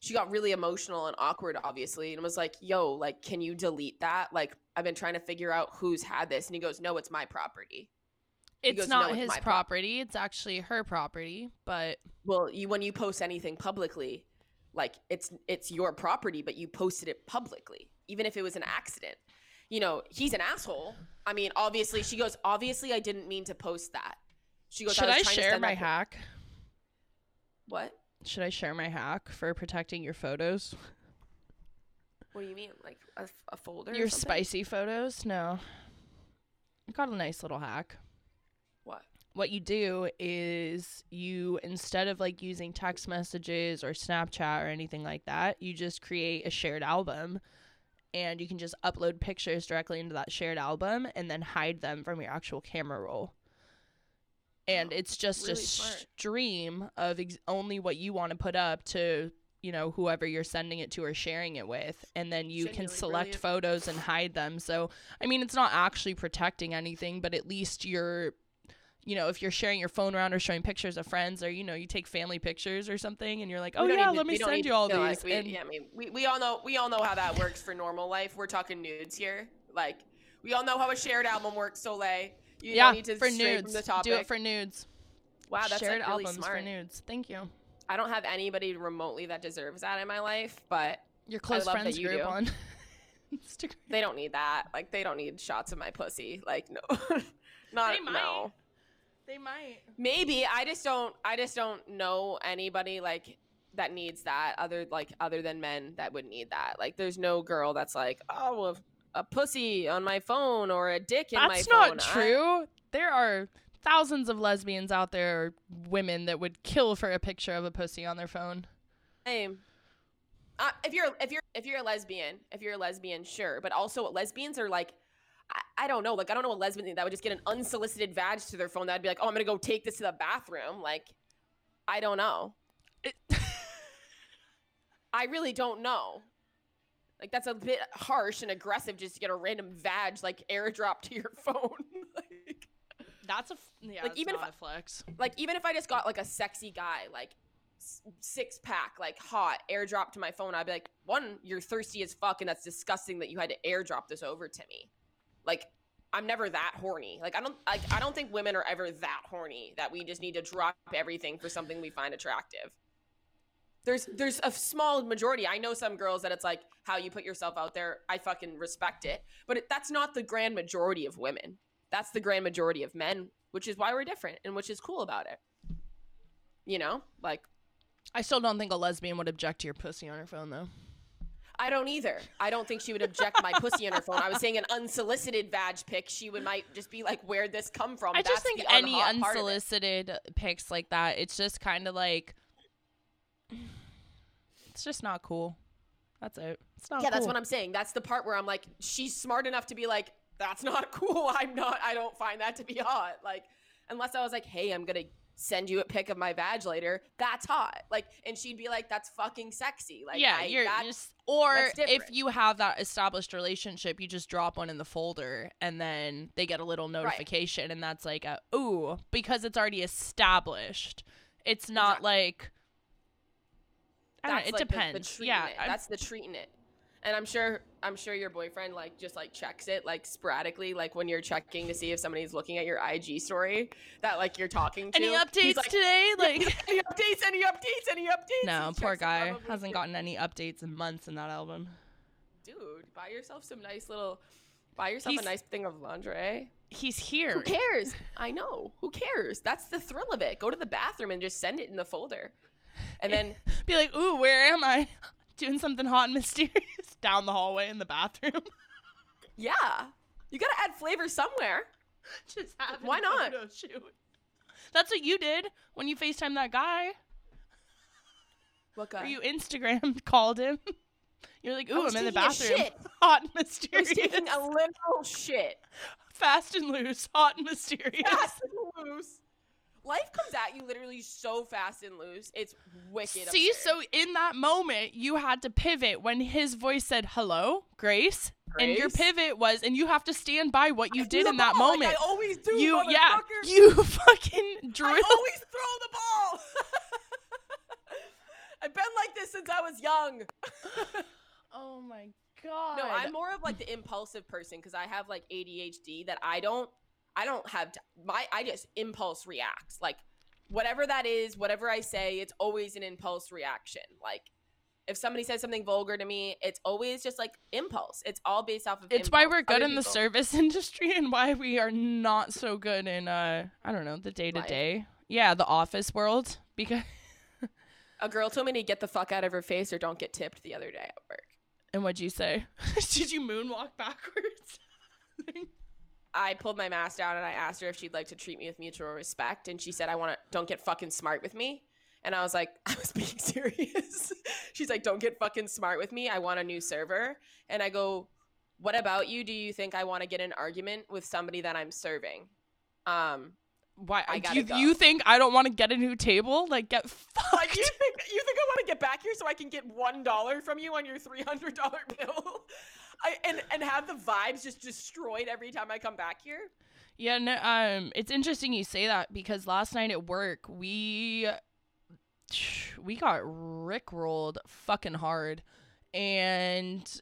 She got really emotional and awkward, obviously, and was like, "Yo, like, can you delete that? Like, I've been trying to figure out who's had this." And he goes, "No, it's my property." It's goes, not it's his prop- property. It's actually her property. But Well, you when you post anything publicly, like it's it's your property, but you posted it publicly, even if it was an accident. You know, he's an asshole. I mean, obviously, she goes, "Obviously, I didn't mean to post that." She goes, should I to share my that to-" hack? What? Should I share my hack for protecting your photos? What do you mean, like a, a folder? Your spicy photos? No. I got a nice little hack. What? you do is you instead of like using text messages or Snapchat or anything like that, you just create a shared album and you can just upload pictures directly into that shared album and then hide them from your actual camera roll. And Oh, it's just really a smart. stream of ex- only what you want to put up to, you know, whoever you're sending it to or sharing it with. And then you can select brilliant. photos and hide them. So, I mean, it's not actually protecting anything, but at least you're you know, if you're sharing your phone around or showing pictures of friends or, you know, you take family pictures or something and you're like, oh, yeah, need to- let me send you all feel these. like we, and yeah, I mean, we, we all know we all know how that works for normal life. We're talking nudes here. Like, We all know how a shared album works, Soleil. You yeah, don't need to for nudes. from the topic. Do it for nudes. wow, that's Shared like really albums smart. for nudes. Thank you. I don't have anybody remotely that deserves that in my life, but Your close love that friends you group do. on *laughs* *laughs* Instagram. they don't need that. Like they don't need shots of my pussy. Like no, *laughs* not They might. no. They might. Maybe I just don't. I just don't know anybody like that needs that other like other than men that would need that. Like there's no girl that's like oh a, a pussy on my phone or a dick in my phone. That's phone. not I- true. There are thousands of lesbians out there, or women that would kill for a picture of a pussy on their phone. Same. Uh, if you're if you're if you're a lesbian, if you're a lesbian, sure. But also lesbians are like, I, don't know, like I don't know a lesbian that would just get an unsolicited vag to their phone that'd be like, oh, I'm gonna go take this to the bathroom. Like, I don't know. It- I really don't know. Like that's a bit harsh and aggressive just to get a random vag like airdrop to your *laughs* phone. like, That's a f- yeah. Like, even if I- flex. like even if I just got like a sexy guy, like six pack, like hot, airdrop to my phone, I'd be like, one, you're thirsty as fuck, and that's disgusting that you had to airdrop this over to me. Like, I'm never that horny. Like, I don't like I don't think women are ever that horny that we just need to drop everything for something we find attractive. There's there's a small majority. I know some girls that it's like how you put yourself out there. I fucking respect it, but it, that's not the grand majority of women. That's the grand majority of men, which is why we're different and which is cool about it. You know, like I still don't think a lesbian would object to your pussy on her phone though. I don't either. I don't think she would object my pussy on her phone. I was saying an unsolicited vag pic. She would might just be like, "Where'd this come from?" I just That's think any unhot part of it. unsolicited pics like that, it's just kind of like, it's just not cool. That's it. It's not. Cool. Yeah, that's what I'm saying. That's the part where I'm like, she's smart enough to be like, "That's not *laughs* cool. I'm not. I don't find that to be hot." Like, unless I was like, "Hey, I'm gonna." Send you a pic of my vag later. That's hot. Like, and she'd be like, "That's fucking sexy." Like, yeah, I, you're that- just or that's if you have that established relationship, you just drop one in the folder and then they get a little notification and that's like a ooh because it's already established. It's not Exactly. like I don't know, that's it like depends. The, treating yeah, it. That's the treating it. And I'm sure I'm sure your boyfriend like just like checks it like sporadically, like when you're checking to see if somebody's looking at your IG story that like you're talking to. any updates like, today? Like *laughs* any updates? Any updates? Any updates? No, He poor guy hasn't gotten any updates in months in that album. Dude, buy yourself some nice little. Buy yourself He's- a nice thing of lingerie. He's here. Who cares? I know. Who cares? That's the thrill of it. Go to the bathroom and just send it in the folder, and then *laughs* Be like, ooh, where am I? Doing something hot and mysterious *laughs* down the hallway in the bathroom. *laughs* yeah, you gotta add flavor somewhere. Just having Why not? shoot. That's what you did when you FaceTime that guy. What guy? Or you Instagram *laughs* called him. You're like, ooh, I'm in the bathroom. Hot and mysterious. I was taking a literal shit. Fast and loose. Hot and mysterious. Fast and loose. Life comes at you literally so fast and loose. It's wicked. See, absurd. so in that moment, you had to pivot when his voice said, hello, Grace. And your pivot was, and you have to stand by what you I did in that ball like moment. I always do. you, yeah, you *laughs* fucking drew I always throw the ball. *laughs* I've been like this since I was young. *laughs* Oh my god. No, I'm more of like the impulsive person because I have like ADHD that I don't I don't have t- my I just impulse react. Like whatever that is, whatever I say, it's always an impulse reaction. Like if somebody says something vulgar to me, it's always just like impulse. It's all based off of It's why we're good Other in the service *laughs* industry and why we are not so good in uh I don't know, the day to day. Yeah, the office world because *laughs* A girl told me to get the fuck out of her face or don't get tipped the other day at work. and what'd you say? *laughs* Did you moonwalk backwards? I pulled my mask down and I asked her if she'd like to treat me with mutual respect, and she said, "I want to. Don't get fucking smart with me." And I was like, *laughs* I was being *laughs* serious. She's like, "Don't get fucking smart with me. I want a new server." And I go, "What about you? Do you think I want to get an argument with somebody that I'm serving?" Um, Why I you, go. you think I don't want to get a new table? Like get fucked. like you think you think I want to get back here so I can get one dollar from you on your three hundred dollar bill, I and and have the vibes just destroyed every time I come back here. Yeah, no, um, it's interesting you say that because last night at work we we got rickrolled fucking hard, and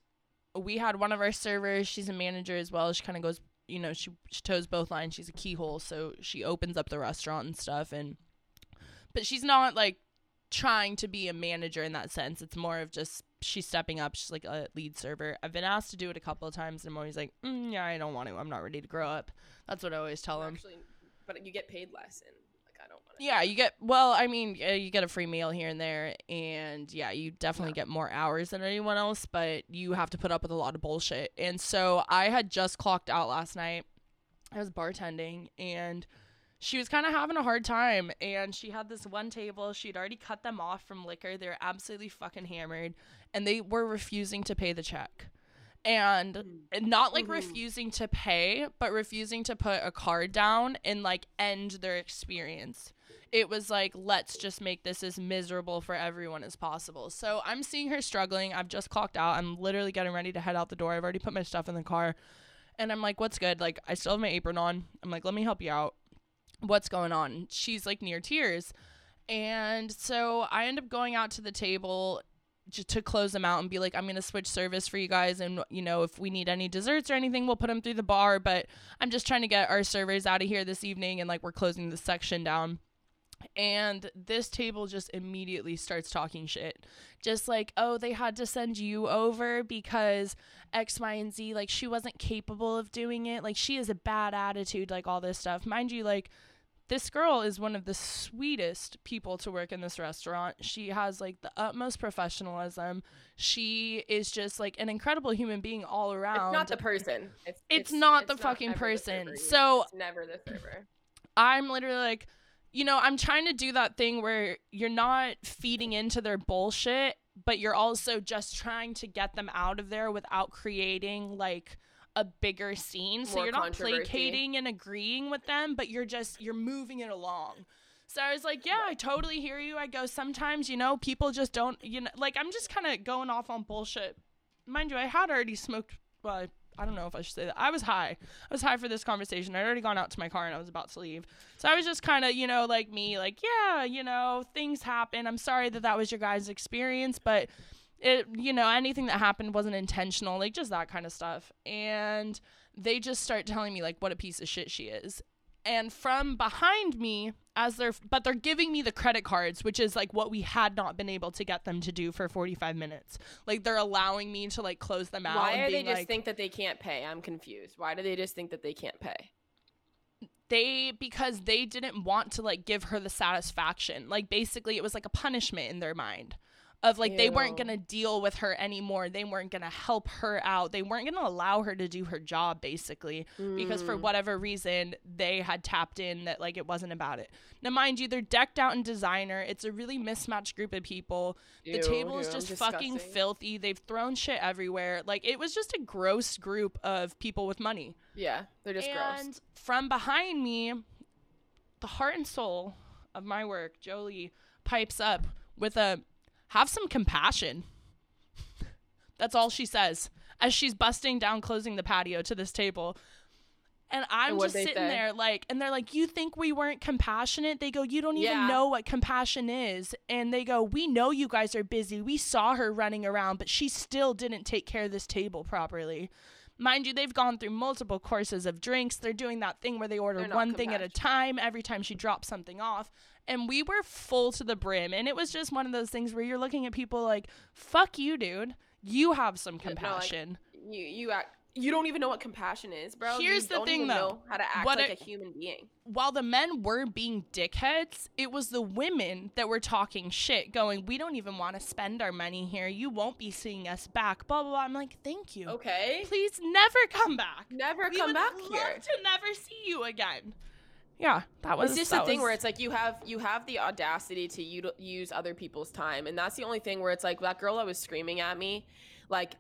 we had one of our servers. She's a manager as well. She kind of goes, you know, she she toes both lines. She's a keyhole, so she opens up the restaurant and stuff. And but she's not like trying to be a manager in that sense. It's more of just she's stepping up. She's like a lead server. I've been asked to do it a couple of times, and I'm always like, mm, yeah, I don't want to. I'm not ready to grow up. That's what I always tell them. Actually, but you get paid less, and like I don't want to. Yeah, you get well. I mean, you get a free meal here and there, and yeah, you definitely Yeah. get more hours than anyone else. But you have to put up with a lot of bullshit. And so I had just clocked out last night. I was bartending, and she was kind of having a hard time. And she had this one table. She'd already cut them off from liquor. They were absolutely fucking hammered, and they were refusing to pay the check. And and not like Mhm. refusing to pay, but refusing to put a card down and like end their experience. It was like, let's just make this as miserable for everyone as possible. So I'm seeing her struggling. I've just clocked out. I'm literally getting ready to head out the door. I've already put my stuff in the car. And I'm like, what's good? Like, I still have my apron on. I'm like, let me help you out. What's going on? She's like near tears. And so I end up going out to the table just to close them out and be like, I'm going to switch service for you guys. And, you know, if we need any desserts or anything, we'll put them through the bar. But I'm just trying to get our servers out of here this evening. And, like, we're closing the section down. And this table just immediately starts talking shit. Just like, oh, they had to send you over because X, Y, and Z. Like, she wasn't capable of doing it. Like, she has a bad attitude, like, all this stuff. Mind you, like, this girl is one of the sweetest people to work in this restaurant. She has like the utmost professionalism. She is just like an incredible human being all around. It's not the person. It's, It's not the it's fucking ever the person. So- it's never the server. I'm literally like, you know, I'm trying to do that thing where you're not feeding into their bullshit, but you're also just trying to get them out of there without creating like a bigger scene. So More you're not placating and agreeing with them, but you're just you're moving it along. So I was like, yeah, I totally hear you. I go, sometimes, you know, people just don't, you know, like I'm just kind of going off on bullshit. Mind you, I had already smoked, well, I, I don't know if I should say that. I was high. I was high for this conversation. I'd already gone out to my car and I was about to leave. So I was just kind of, you know, like me, like, yeah, you know, things happen. I'm sorry that that was your guys' experience, but it, you know, anything that happened wasn't intentional, like just that kind of stuff. And they just start telling me like what a piece of shit she is. And from behind me, as they're, but they're giving me the credit cards, which is like what we had not been able to get them to do for 45 minutes. Like they're allowing me to like close them out. Why are they just like, think that they can't pay? I'm confused. Why do they just think that they can't pay? they because they didn't want to like give her the satisfaction like basically it was like a punishment in their mind of like they weren't going to deal with her anymore. They weren't going to help her out. They weren't going to allow her to do her job basically because for Mm. whatever reason they had tapped in that like it wasn't about it. Now mind you they're decked out in designer. It's a really mismatched group of people. The table is just fucking filthy. They've thrown shit everywhere. Like it was just a gross group of people with money. Yeah, they're just and gross. And from behind me, the heart and soul of my work, Jolie, pipes up with a have some compassion. That's all she says as she's busting down, closing the patio to this table. And I'm And just sitting say? there like, and they're like, You think we weren't compassionate? They go, You don't even Yeah. know what compassion is. And they go, We know you guys are busy. We saw her running around, but she still didn't take care of this table properly. Mind you, they've gone through multiple courses of drinks. They're doing that thing where they order one thing at a time every time she drops something off. And we were full to the brim. And it was just one of those things where you're looking at people like, fuck you, dude. You have some Yeah, no, like, compassion. You you act. You don't even know what compassion is, bro. Here's you the don't thing, though. Know how to act What like it- a human being. While the men were being dickheads, it was the women that were talking shit, going, We don't even want to spend our money here. You won't be seeing us back. Blah, blah, blah. I'm like, Thank you. Okay. Please never come back. Never we come would back love here. to never see you again. Yeah, that was It's just the thing was- where it's like you have you have the audacity to util- use other people's time, and that's the only thing where it's like that girl that was screaming at me, like.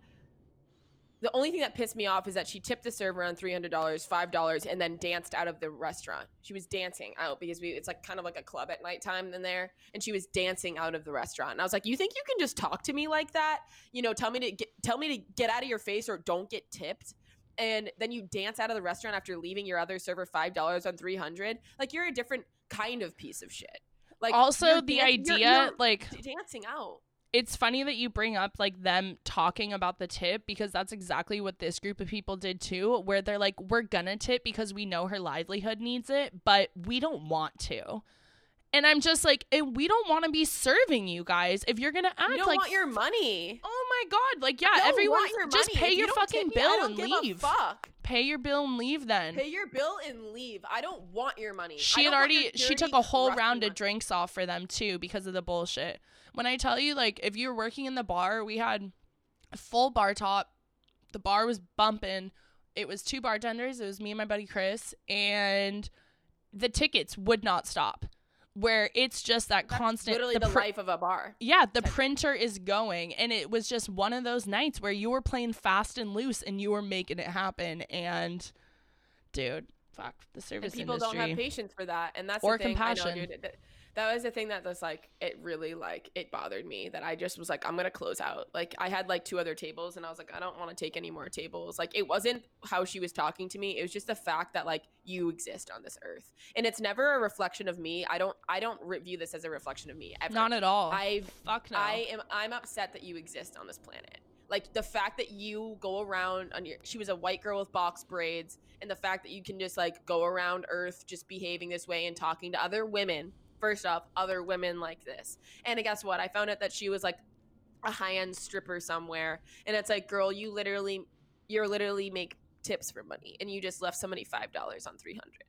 The only thing that pissed me off is that she tipped the server on three hundred dollars, five dollars, and then danced out of the restaurant. She was dancing out because we it's like kind of like a club at nighttime in there, and she was dancing out of the restaurant. And I was like, "You think you can just talk to me like that? You know, tell me to get tell me to get out of your face or don't get tipped." and then you dance out of the restaurant after leaving your other server five dollars on three hundred. Like you're a different kind of piece of shit. Like also you're the dan- you're- idea, you're like dancing out. It's funny that you bring up like them talking about the tip because that's exactly what this group of people did too, where they're like, we're gonna tip because we know her livelihood needs it, but we don't want to. And I'm just like, and we don't want to be serving you guys if you're gonna act You don't like want your money. Oh my god! Like yeah, everyone just money. pay If your don't fucking bill and leave. fuck. Pay your bill and leave then. Pay your bill and leave. I don't want your money. She had don't want your already she took a whole round money. of drinks off for them too because of the bullshit. When I tell you like if you were working in the bar, we had a full bar top. The bar was bumping. It was two bartenders. It was me and my buddy Chris and the tickets would not stop. Where it's just that That's constant literally the, pr- life of a bar. Yeah, the printer is going, and it was just one of those nights where you were playing fast and loose, and you were making it happen. And, dude, fuck the service And people industry. don't have patience for that, and that's Or the thing. I know, compassion. dude. That, was the thing that was like it really like it bothered me that I just was like I'm gonna close out. Like I had like two other tables, and I was like I don't want to take any more tables. Like it wasn't how she was talking to me. It was just the fact that like you exist on this earth, and it's never a reflection of me. I don't I don't view this as a reflection of me ever. Not at all. I fuck no. I am I'm upset that you exist on this planet. Like the fact that you go around on your she was a white girl with box braids and the fact that you can just like go around earth just behaving this way and talking to other women. First off, other women like this. And guess what? I found out that she was like a high-end stripper somewhere and it's like, "Girl, you literally you're literally make tips for money and you just left somebody $5 on 300."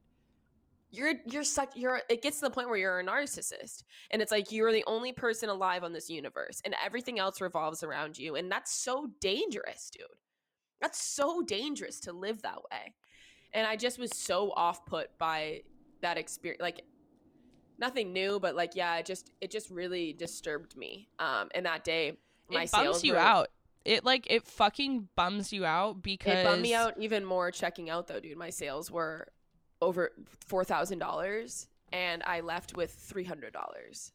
You're you're such you're it gets to the point where you're a narcissist and it's like you're the only person alive on this universe and everything else revolves around you and that's so dangerous dude that's so dangerous to live that way and i just was so off put by that experience like nothing new but like yeah it just it just really disturbed me um and that day my it sales bums you were- out. It like it fucking bums you out because it bummed me out even more checking out though dude my sales were over $4000 and i left with $300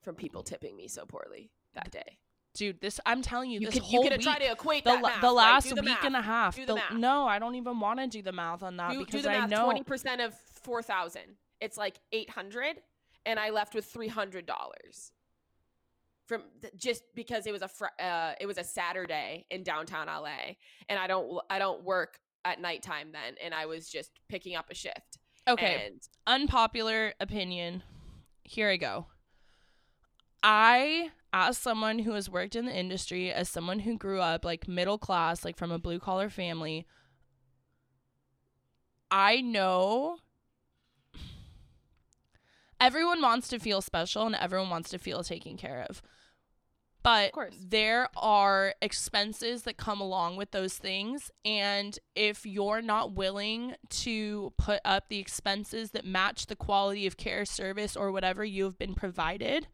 from people tipping me so poorly that day dude. This I'm telling you, you this could whole you could week, try to equate the, math, the last do the week math. and a half. The no, I don't even want to do the math on that do, because do the I math. know Twenty percent of four thousand. It's like eight hundred, and I left with three hundred dollars. From th- just because it was a fr- uh, it was a Saturday in downtown LA, and I don't I don't work at nighttime then, and I was just picking up a shift. okay. and unpopular opinion. Here I go. I, as someone who has worked in the industry, as someone who grew up like middle class, like from a blue collar family, I know everyone wants to feel special and everyone wants to feel taken care of. But course. there are expenses that come along with those things. And if you're not willing to put up the expenses that match the quality of care, service, or whatever you've been provided,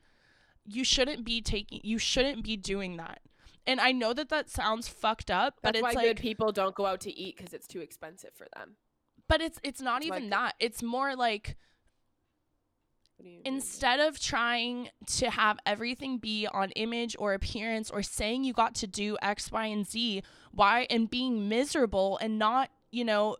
you shouldn't be taking, you shouldn't be doing that. And I know that that sounds fucked up, but that's it's why like, good people don't go out to eat because it's too expensive for them. but it's it's not even good- that. It's more like What do you mean? Instead of trying to have everything be on image or appearance or saying you got to do X, Y, and Z, why and being miserable and not, you know,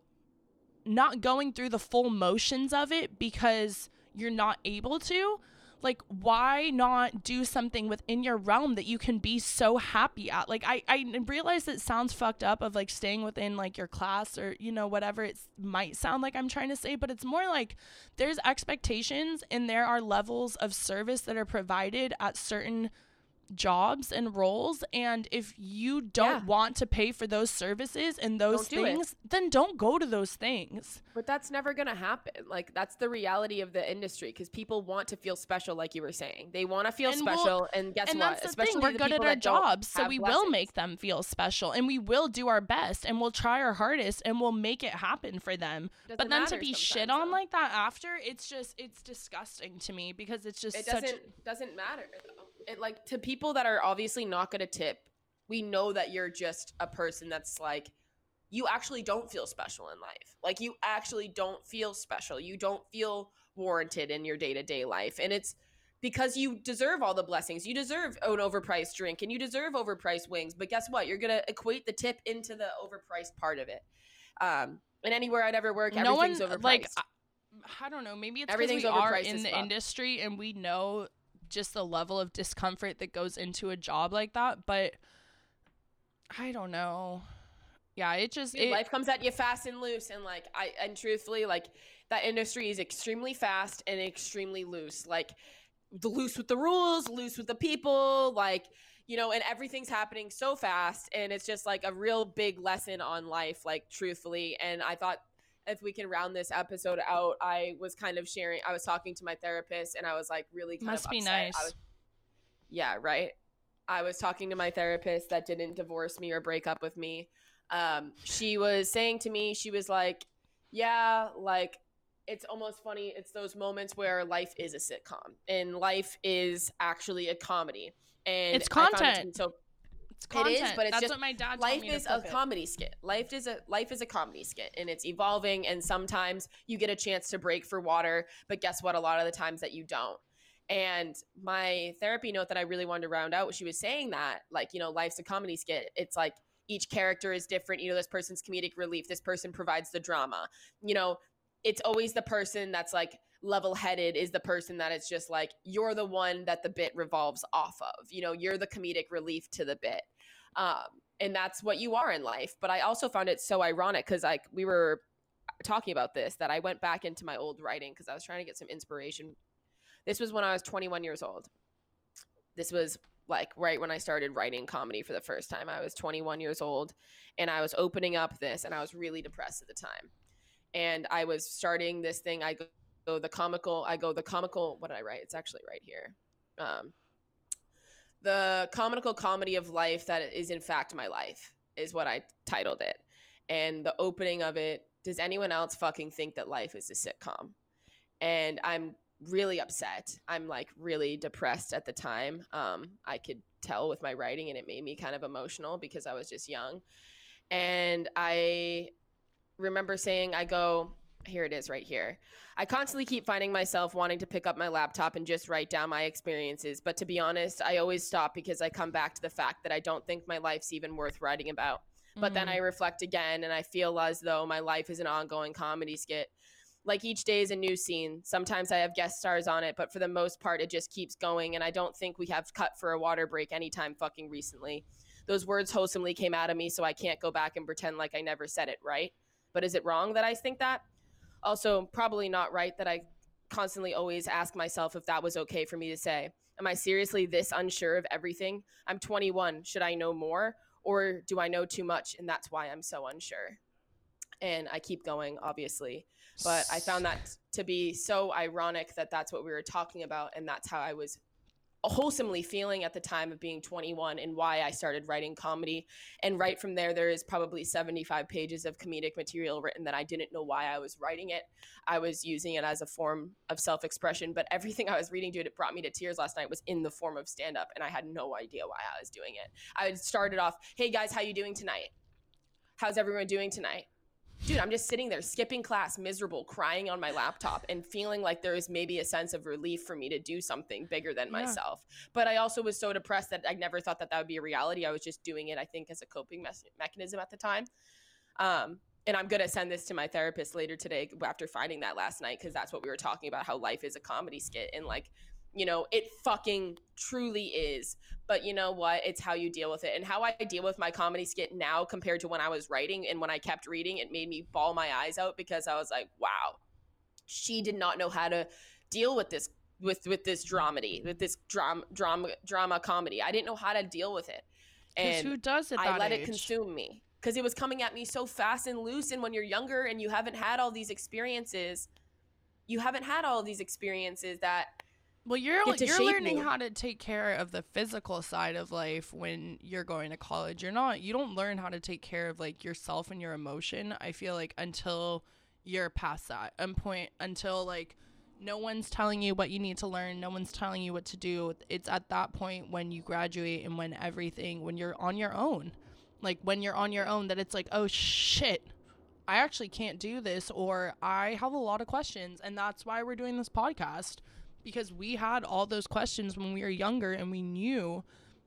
not going through the full motions of it because you're not able to, like why not do something within your realm that you can be so happy at? Like i i realize it sounds fucked up of like staying within like your class or you know whatever it might sound like i'm trying to say but it's more like there's expectations and there are levels of service that are provided at certain jobs and roles and if you don't Yeah. want to pay for those services and those Don't do things then don't go to those things But that's never going to happen. Like that's the reality of the industry because people want to feel special like you were saying. They want to feel And we'll- special and guess and what? that's the Especially thing we're the good at our jobs so we will make them feel special and we will do our best and we'll try our hardest and we'll make it happen for them Doesn't but then to be shit on though. like that after it's just it's disgusting to me because it's just it doesn't doesn't matter though. It like to people that are obviously not going to tip. We know that you're just a person that's like you actually don't feel special in life. Like you actually don't feel special. You don't feel warranted in your day-to-day life and it's because you deserve all the blessings. You deserve an overpriced drink and you deserve overpriced wings. But guess what? You're going to equate the tip into the overpriced part of it. Um and anywhere I'd ever work, no one everything's overpriced. like I, I don't know maybe it's because Everything's we are overpriced in the industry and we know just the level of discomfort that goes into a job like that. But I don't know. Yeah, it just it, life comes at you fast and loose and like i and truthfully like that industry is extremely fast and extremely loose like the loose with the rules loose with the people like you know and everything's happening so fast and it's just like a real big lesson on life like truthfully and i thought if we can round this episode out i was kind of sharing i was talking to my therapist and i was like really kind must of be upset. I nice. was- yeah right i was talking to my therapist that didn't divorce me or break up with me um, she was saying to me, she was like, Yeah, like it's almost funny. It's those moments where life is a sitcom and life is actually a comedy. And It's found it content. so it's it is, content. but it's That's just- what my dad life is a it. comedy skit. Life is a life is a comedy skit and it's evolving and sometimes you get a chance to break for water, but guess what? A lot of the times that you don't. And my therapy note that I really wanted to round out, she was saying that, like, you know, life's a comedy skit. It's like each character is different. You know, this person's comedic relief, this person provides the drama. You know, it's always the person that's like level headed is the person that it's just like, you're the one that the bit revolves off of. You know, you're the comedic relief to the bit. Um, and that's what you are in life. But I also found it so ironic because like we were talking about this that I went back into my old writing because I was trying to get some inspiration. This was when I was 21 years old. This was like right when I started writing comedy for the first time. I was 21 years old and I was opening up this and I was really depressed at the time. And I was starting this thing. I go the comical, I go the comical, what did I write? It's actually right here. Um, the comical comedy of life that is in fact my life is what I titled it. And the opening of it, does anyone else fucking think that life is a sitcom? And I'm really upset. I'm like really depressed at the time. Um, I could tell with my writing, and it made me kind of emotional because I was just young. And I remember saying, I go, here it is right here. I constantly keep finding myself wanting to pick up my laptop and just write down my experiences. But to be honest, I always stop because I come back to the fact that I don't think my life's even worth writing about. But then Mhm. I reflect again and I feel as though my life is an ongoing comedy skit. Like each day is a new scene. Sometimes I have guest stars on it, but for the most part, it just keeps going. And I don't think we have cut for a water break anytime fucking recently. Those words wholesomely came out of me, so I can't go back and pretend like I never said it, right? But is it wrong that I think that? Also, probably not right that I constantly always ask myself if that was okay for me to say. Am I seriously this unsure of everything? I'm 21. Should I know more? Or do I know too much and that's why I'm so unsure? And I keep going, obviously. But I found that to be so ironic that that's what we were talking about. And that's how I was wholesomely feeling at the time of being 21 and why I started writing comedy. And right from there, there is probably 75 pages of comedic material written that I didn't know why I was writing it. I was using it as a form of self expression, but everything *laughs* I was reading, dude, it brought me to tears last night was in the form of stand up. And I had no idea why I was doing it. I started off, hey guys, how you doing tonight? How's everyone doing tonight? Dude, I'm just sitting there skipping class, miserable, crying on my laptop, and feeling like there is maybe a sense of relief for me to do something bigger than Yeah. myself. But I also was so depressed that I never thought that that would be a reality. I was just doing it, I think, as a coping mes- mechanism at the time. Um, and I'm gonna send this to my therapist later today after finding that last night because that's what we were talking about how life is a comedy skit and like you know it fucking truly is. But you know what? It's how you deal with it. And how i deal with my comedy skit now compared to when i was writing and when i kept reading it made me bawl my eyes out because i was like wow she did not know how to deal with this with with this dramedy with this drama drama drama comedy. I didn't know how to deal with it. and who does at I let it consume me because it was coming at me so fast and loose. And when you're younger and you haven't had all these experiences, you haven't had all these experiences that Well, you're you're learning me. how to take care of the physical side of life when you're going to college. You're not you don't learn how to take care of like yourself and your emotion. I feel like until you're past that and point until like no one's telling you what you need to learn, no one's telling you what to do. It's at that point when you graduate and when everything when you're on your own. Like when you're on your own that it's like, "Oh shit, I actually can't do this or I have a lot of questions and that's why we're doing this podcast because we had all those questions when we were younger and we knew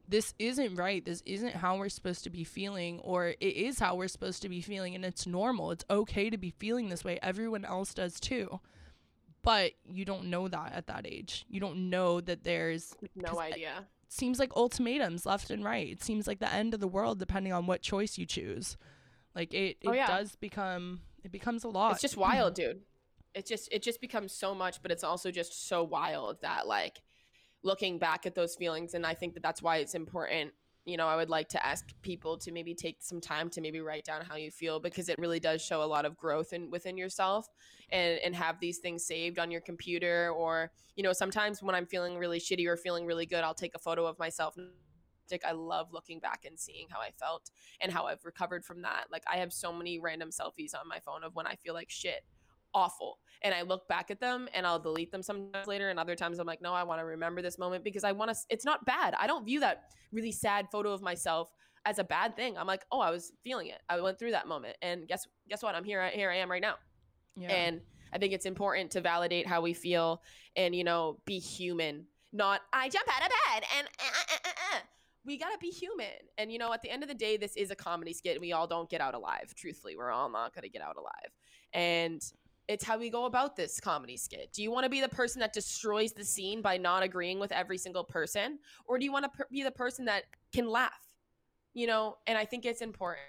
this isn't right. This isn't how we're supposed to be feeling or it is how we're supposed to be feeling and it's normal. It's okay to be feeling this way. Everyone else does too. but you don't know that at that age. You don't know that there's No I- uh, idea. seems like ultimatums left and right. It seems like the end of the world depending on what choice you choose. Like it, oh, it Oh, yeah. does become it becomes a lot. It's just wild, dude. It just it just becomes so much, but it's also just so wild that like looking back at those feelings, and I think that that's why it's important. You know, I would like to ask people to maybe take some time to maybe write down how you feel because it really does show a lot of growth in within yourself, and and have these things saved on your computer or you know sometimes when I'm feeling really shitty or feeling really good, I'll take a photo of myself. I love looking back and seeing how I felt and how I've recovered from that. Like I have so many random selfies on my phone of when I feel like shit, awful. And I look back at them and I'll delete them sometimes later. And other times I'm like, no, I want to remember this moment because I want to, it's not bad. I don't view that really sad photo of myself as a bad thing. I'm like, oh, I was feeling it. I went through that moment. And guess, guess what? I'm here. Here I am right now. yeah. And I think it's important to validate how we feel and, you know, be human. Not, I jump out of bed and uh, uh, uh, uh. we got to be human. And, you know, at the end of the day, this is a comedy skit. And we all don't get out alive. Truthfully, we're all not going to get out alive. And it's how we go about this comedy skit. Do you want to be the person that destroys the scene by not agreeing with every single person? Or do you want to per- be the person that can laugh? You know, and I think it's important.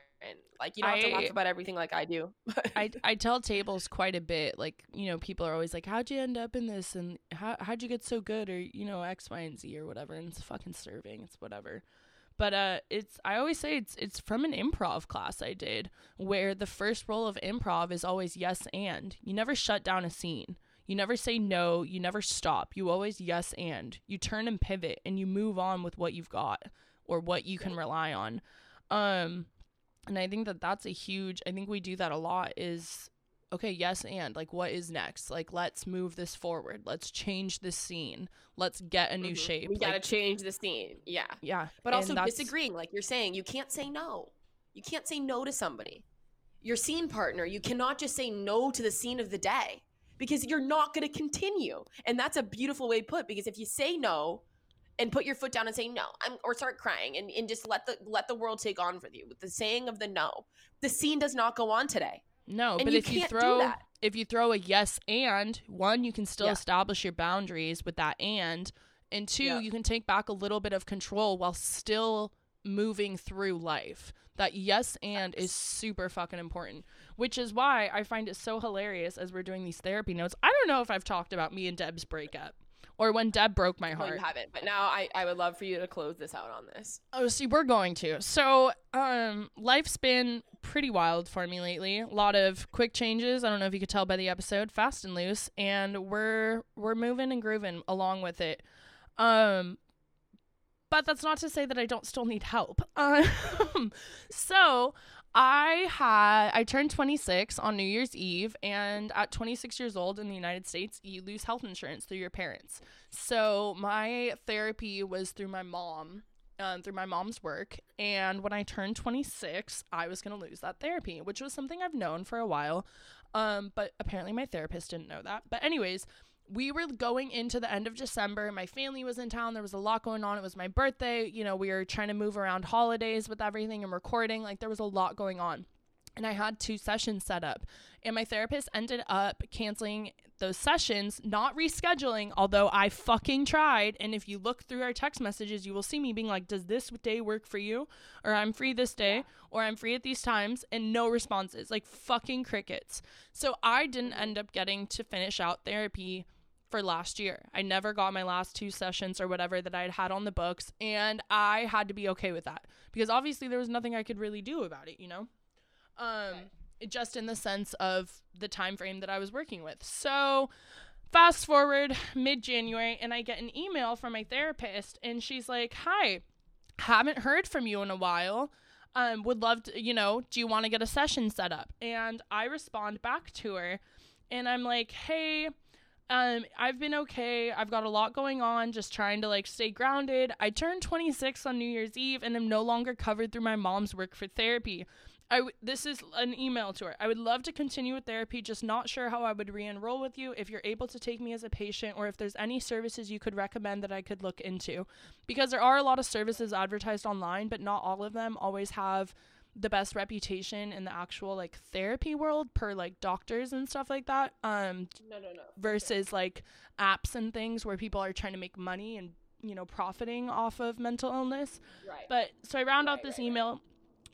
Like, you don't have to laugh about everything like I do. *laughs* I, I tell tables quite a bit. Like, you know, people are always like, How'd you end up in this? And how, how'd you get so good? Or, you know, X, Y, and Z or whatever. And it's fucking serving. It's whatever. But uh, it's I always say it's it's from an improv class I did where the first rule of improv is always yes and. You never shut down a scene. You never say no. You never stop. You always yes and. You turn and pivot and you move on with what you've got or what you can rely on. Um, and I think that that's a huge. I think we do that a lot. Is okay, yes and like what is next? Like let's move this forward. Let's change the scene. Let's get a new Mhm. shape. We gotta change the scene. Yeah. yeah, But and also that's- disagreeing, like you're saying, you can't say no. You can't say no to somebody. Your scene partner, you cannot just say no to the scene of the day because you're not to continue. And that's a beautiful way put because if you say no and put your foot down and say no, I'm, or start crying and, and just let the let the world take on with you with the saying of the no, the scene does not go on today. No, And but you if you throw if you throw a yes and one, you can still Yeah. establish your boundaries with that and, and two, Yeah. you can take back a little bit of control while still moving through life. That yes and is super fucking important, which is why I find it so hilarious as we're doing these therapy notes. I don't know if I've talked about me and Deb's breakup or when Deb broke my No, heart. you haven't. But now I, I would love for you to close this out on this. Oh, see, we're going to. So, um, life's been pretty wild for me lately. A lot of quick changes. I don't know if you could tell by the episode, fast and loose, and we're we're moving and grooving along with it. Um, but that's not to say that I don't still need help. *laughs* Um, so I had I turned 26 on New Year's Eve, and at 26 years old in the United States, you lose health insurance through your parents. So my therapy was through my mom, um, through my mom's work. And when I turned 26, I was gonna lose that therapy, which was something I've known for a while. Um, but apparently my therapist didn't know that. But anyways, we were going into the end of December. My family was in town. There was a lot going on. It was my birthday. You know, we were trying to move around holidays with everything and recording. Like there was a lot going on. And I had two sessions set up. And my therapist ended up canceling those sessions, not rescheduling, although I fucking tried. And if you look through our text messages, you will see me being like, Does this day work for you? Or I'm free this day, or I'm free at these times, and no responses. Like fucking crickets. So I didn't end up getting to finish out therapy for last year. I never got my last two sessions or whatever that I had had on the books, and I had to be okay with that because obviously there was nothing I could really do about it, you know? Um it just in the sense of the time frame that I was working with. So fast forward mid-January and I get an email from my therapist and she's like, "Hi, haven't heard from you in a while. Um would love to, you know, do you want to get a session set up?" And I respond back to her and I'm like, "Hey, um, I've been okay. I've got a lot going on, just trying to like stay grounded. I turned 26 on New Year's Eve and am no longer covered through my mom's work for therapy. I w- this is an email to her. I would love to continue with therapy, just not sure how I would re-enroll with you. If you're able to take me as a patient, or if there's any services you could recommend that I could look into, because there are a lot of services advertised online, but not all of them always have the best reputation in the actual like therapy world per like doctors and stuff like that. Um No, no, no. versus like apps and things where people are trying to make money and you know profiting off of mental illness. Right. But so I round out this right, right. email.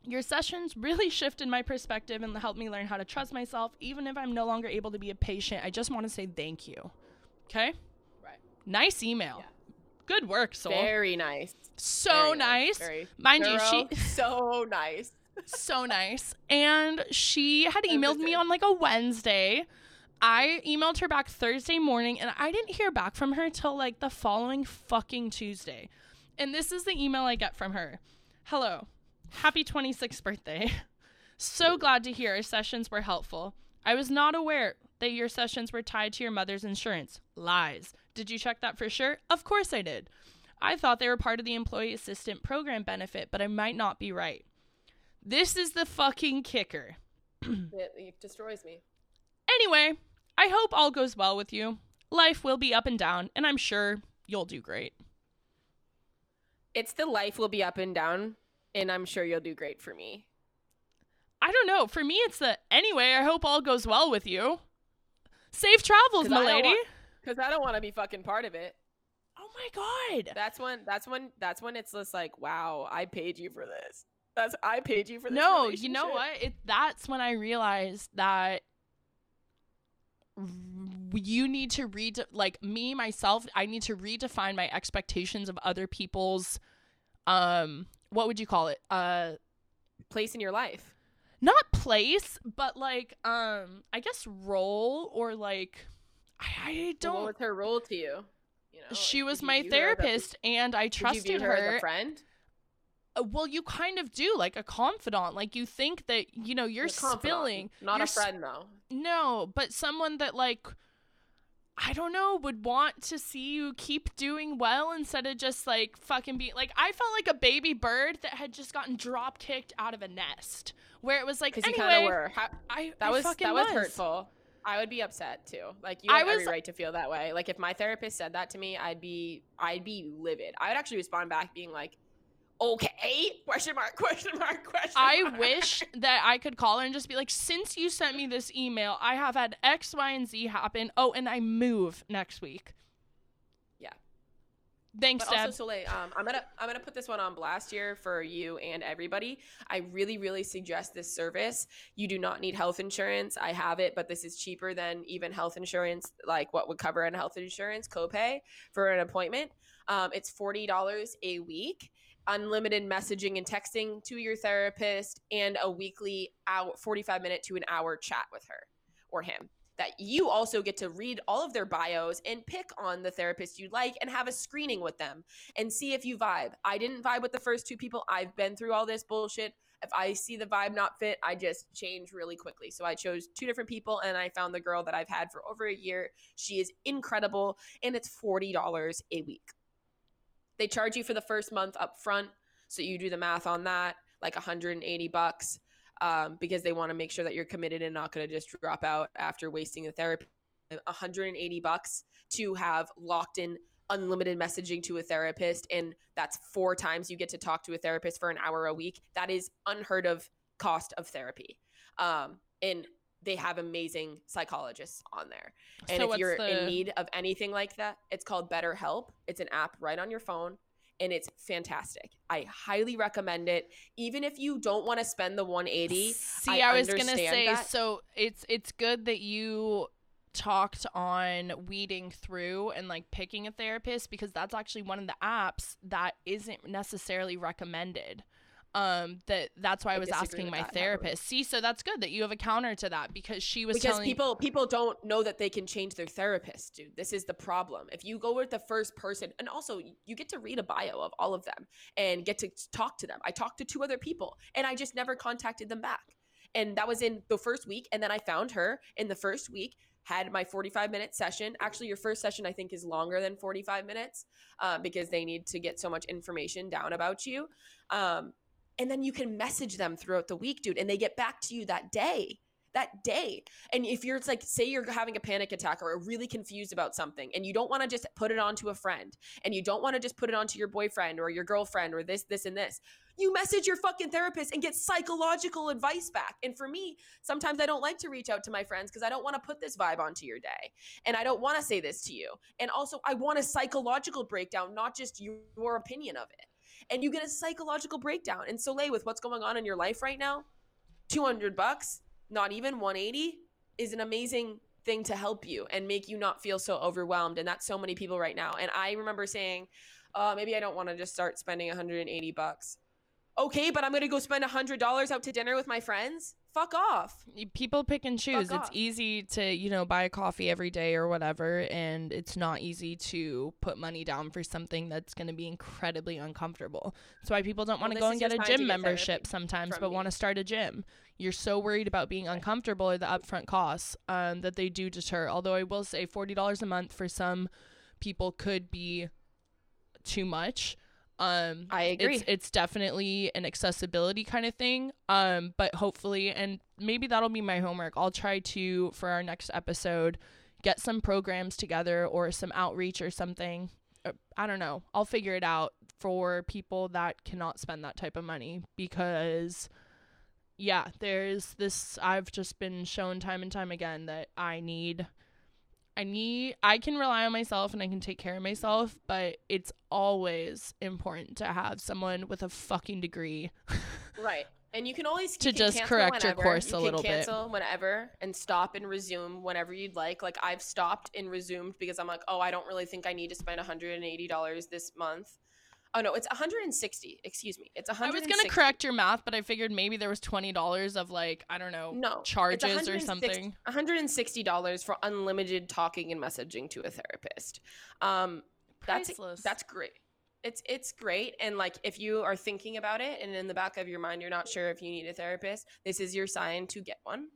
Your sessions really shifted my perspective and helped me learn how to trust myself, even if I'm no longer able to be a patient. I just want to say thank you. Okay? Right. Nice email. Yeah. Good work, Sol. Very nice. so Very nice. Very Mind you, she *laughs* so nice. So nice. And she had emailed me on like a Wednesday. I emailed her back Thursday morning and I didn't hear back from her till like the following fucking Tuesday. And this is the email I get from her. Hello. Happy 26th birthday. So glad to hear our sessions were helpful. I was not aware that your sessions were tied to your mother's insurance. Lies. Did you check that for sure? Of course I did. I thought they were part of the employee assistant program benefit, but I might not be right. This is the fucking kicker. *clears throat* It, it destroys me. Anyway, I hope all goes well with you. Life will be up and down, and I'm sure you'll do great. It's the life will be up and down, and I'm sure you'll do great for me. I don't know. For me, it's the anyway, I hope all goes well with you. Safe travels, my lady. Because I don't want to be fucking part of it. oh my god. That's when. That's when. That's when it's just like, wow, I paid you for this. That's I paid you for this. No, you know what? It that's when I realized that you need to read like me myself, I need to redefine my expectations of other people's um what would you call it? Uh Place in your life. not place, but like um I guess role or like I, I don't was her role to you? You know, she like, was my a- therapist and I trusted her, as her a friend. Uh, well you kind of do like a confidant like you think that you know you're spilling not you're a friend though. No, but someone that like I don't know would want to see you keep doing well instead of just like fucking be like I felt like a baby bird that had just gotten drop kicked out of a nest where it was like Because anyway you kind of were. How, I that I was that was, hurtful. I would be upset too. Like you I have every right to feel that way. Like if my therapist said that to me, I'd be I'd be livid. I would actually respond back being like, "Okay?" Question mark? *laughs* Question mark? Question mark. I wish *laughs* that I could call her and just be like, since you sent me this email, I have had X, Y, and Z happen. Oh, and I move next week. Yeah. Thanks, But also, Deb. Soleil, um, I'm gonna I'm gonna put this one on blast here for you and everybody. I really, really suggest this service. You do not need health insurance. I have it, but this is cheaper than even health insurance, like what would cover in health insurance copay for an appointment. Um, it's forty dollars a week, unlimited messaging and texting to your therapist, and a weekly hour, forty five minute to an hour chat with her or him that you also get to read all of their bios and pick on the therapist you like and have a screening with them and see if you vibe. I didn't vibe with the first two people. I've been through all this bullshit. If I see the vibe not fit, I just change really quickly. So I chose two different people and I found the girl that I've had for over a year. She is incredible and it's $40 a week. They charge you for the first month up front, so you do the math on that, like 180 bucks um, because they want to make sure that you're committed and not going to just drop out after wasting the therapy. 180 bucks to have locked in unlimited messaging to a therapist, and that's four times you get to talk to a therapist for an hour a week. That is unheard of cost of therapy. Um, and they have amazing psychologists on there. And So if you're the- in need of anything like that, it's called BetterHelp. It's an app right on your phone and it's fantastic. I highly recommend it. Even if you don't want to spend the 180, See, I I, was gonna say, that. so it's it's good that you talked on weeding through and like picking a therapist because that's actually one of the apps that isn't necessarily recommended. Um, that that's why I, I was asking my therapist. See, so that's good that you have a counter to that because she was because telling people people don't know that they can change their therapist dude. This is the problem. If you go with the first person and also you get to read a bio of all of them and get to talk to them. I talked to two other people and i just never contacted them back. And that was in the first week and then i found her in the first week had my 45 minute session. Actually your first session i think is longer than 45 minutes uh, because they need to get so much information down about you. Um, and then you can message them throughout the week dude and they get back to you that day that day. And if you're it's like say you're having a panic attack or really confused about something and you don't want to just put it onto a friend and you don't want to just put it onto your boyfriend or your girlfriend or this this and this. You message your fucking therapist and get psychological advice back. And for me, sometimes I don't like to reach out to my friends because I don't want to put this vibe onto your day. And I don't want to say this to you. And also I want a psychological breakdown, not just your opinion of it. And you get a psychological breakdown. And Soleil, with what's going on in your life right now, 200 bucks not even 180 is an amazing thing to help you and make you not feel so overwhelmed. And that's so many people right now. And i remember saying uh, maybe i don't want to just start spending 180 bucks. Okay but i'm gonna go spend $100 out to dinner with my friends fuck off. People pick and choose. Fuck it's off. easy to you know buy a coffee every day or whatever and it's not easy to put money down for something that's going to be incredibly uncomfortable. That's why people don't Well, want to go and get a gym get membership sometimes but want to start a gym. You're so worried about being uncomfortable or the upfront costs um, that they do deter. Although i will say $40 a month for some people could be too much um i agree. it's it's definitely an accessibility kind of thing. Um but hopefully and maybe that'll be my homework. I'll try to for our next episode get some programs together or some outreach or something. Uh, i don't know. I'll figure it out for people that cannot spend that type of money because yeah there's this i've just been shown time and time again that i need I need I can rely on myself and I can take care of myself, but it's always important to have someone with a fucking degree. right and you can always *laughs* To can just cancel correct your course you a little bit. cancel whenever and stop and resume whenever you'd like like i've stopped and resumed because i'm like oh i don't really think i need to spend $180 this month oh no it's 160 excuse me. It's I was gonna correct your math, but I figured maybe there was twenty dollars of like I don't know no charges or something. $160 for unlimited talking and messaging to a therapist. Um that's Priceless. that's great. It's it's great and like if you are thinking about it and in the back of your mind you're not sure if you need a therapist this is your sign to get one.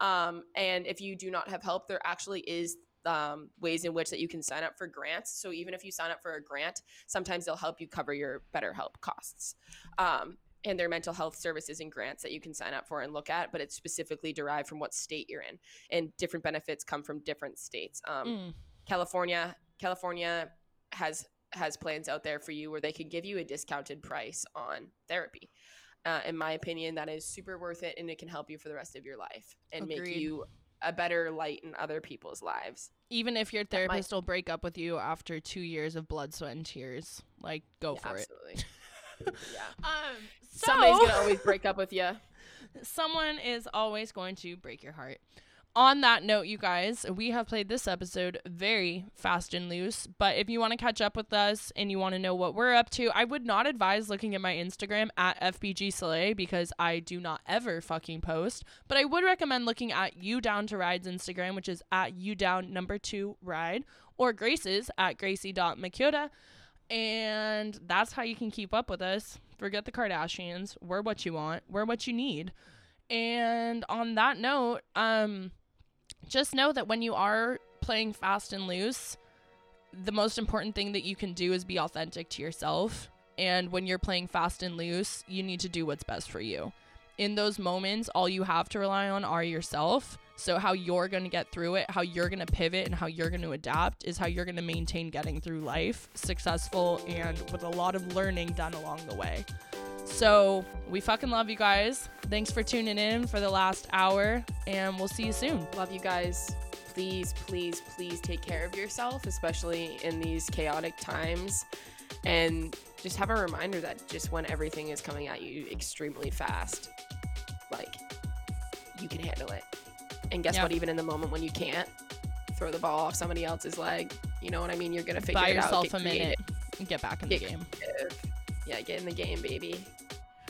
Um and if you do not have help there actually is um, ways in which that you can sign up for grants. So even if you sign up for a grant sometimes they'll help you cover your BetterHelp costs. Um, and their mental health services and grants that you can sign up for and look at but it's specifically derived from what state you're in. And different benefits come from different states. Um, Mm. California, California has has plans out there for you where they can give you a discounted price on therapy. Uh, in my opinion, that is super worth it, and it can help you for the rest of your life and make you a better light in other people's lives. Even if your might- therapist will break up with you after two years of blood, sweat, and tears, like go Yeah, for absolutely. yeah, it. *laughs* Um, somebody's gonna always break up with you. *laughs* someone is always going to break your heart. On that note, you guys, we have played this episode very fast and loose. But if you want to catch up with us and you want to know what we're up to, I would not advise looking at my Instagram at FBG Soleil because I do not ever fucking post. But I would recommend looking at You Down to Ride's Instagram, which is at You Down number two ride, or Grace's at Gracie.Makyoda. And that's how you can keep up with us. Forget the Kardashians. We're what you want. We're what you need. And on that note, um, just know that when you are playing fast and loose, the most important thing that you can do is be authentic to yourself. And when you're playing fast and loose, you need to do what's best for you. In those moments, all you have to rely on are yourself. So, how you're going to get through it, how you're going to pivot, and how you're going to adapt is how you're going to maintain getting through life successful and with a lot of learning done along the way. So, we fucking love you guys. Thanks for tuning in for the last hour, and we'll see you soon. Love you guys. Please, please, please take care of yourself, especially in these chaotic times. And just have a reminder that just when everything is coming at you extremely fast, like you can handle it. And guess Yeah. what? Even in the moment when you can't, throw the ball off somebody else's leg. You know what I mean? You're gonna figure Buy it out. yourself get a minute creative. and get back in the Get game. Yeah, get in the game, baby.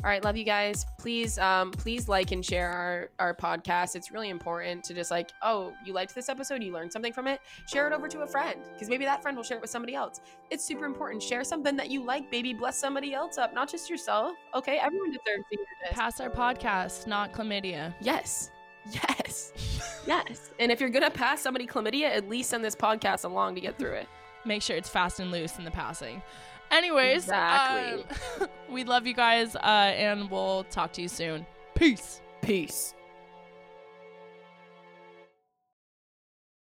All right, love you guys. Please, um, please like and share our our podcast. It's really important to just like, oh, you liked this episode, you learned something from it. Share it over to a friend because maybe that friend will share it with somebody else. It's super important. Share something that you like, baby. Bless somebody else up, not just yourself. Okay, everyone deserves to hear this. Pass our podcast, not chlamydia. Yes, yes, *laughs* yes. And if you're gonna pass somebody chlamydia, at least send this podcast along to get through it. Make sure it's fast and loose in the passing. Anyways, Exactly. um, *laughs* we love you guys, uh, and we'll talk to you soon. Peace. Peace.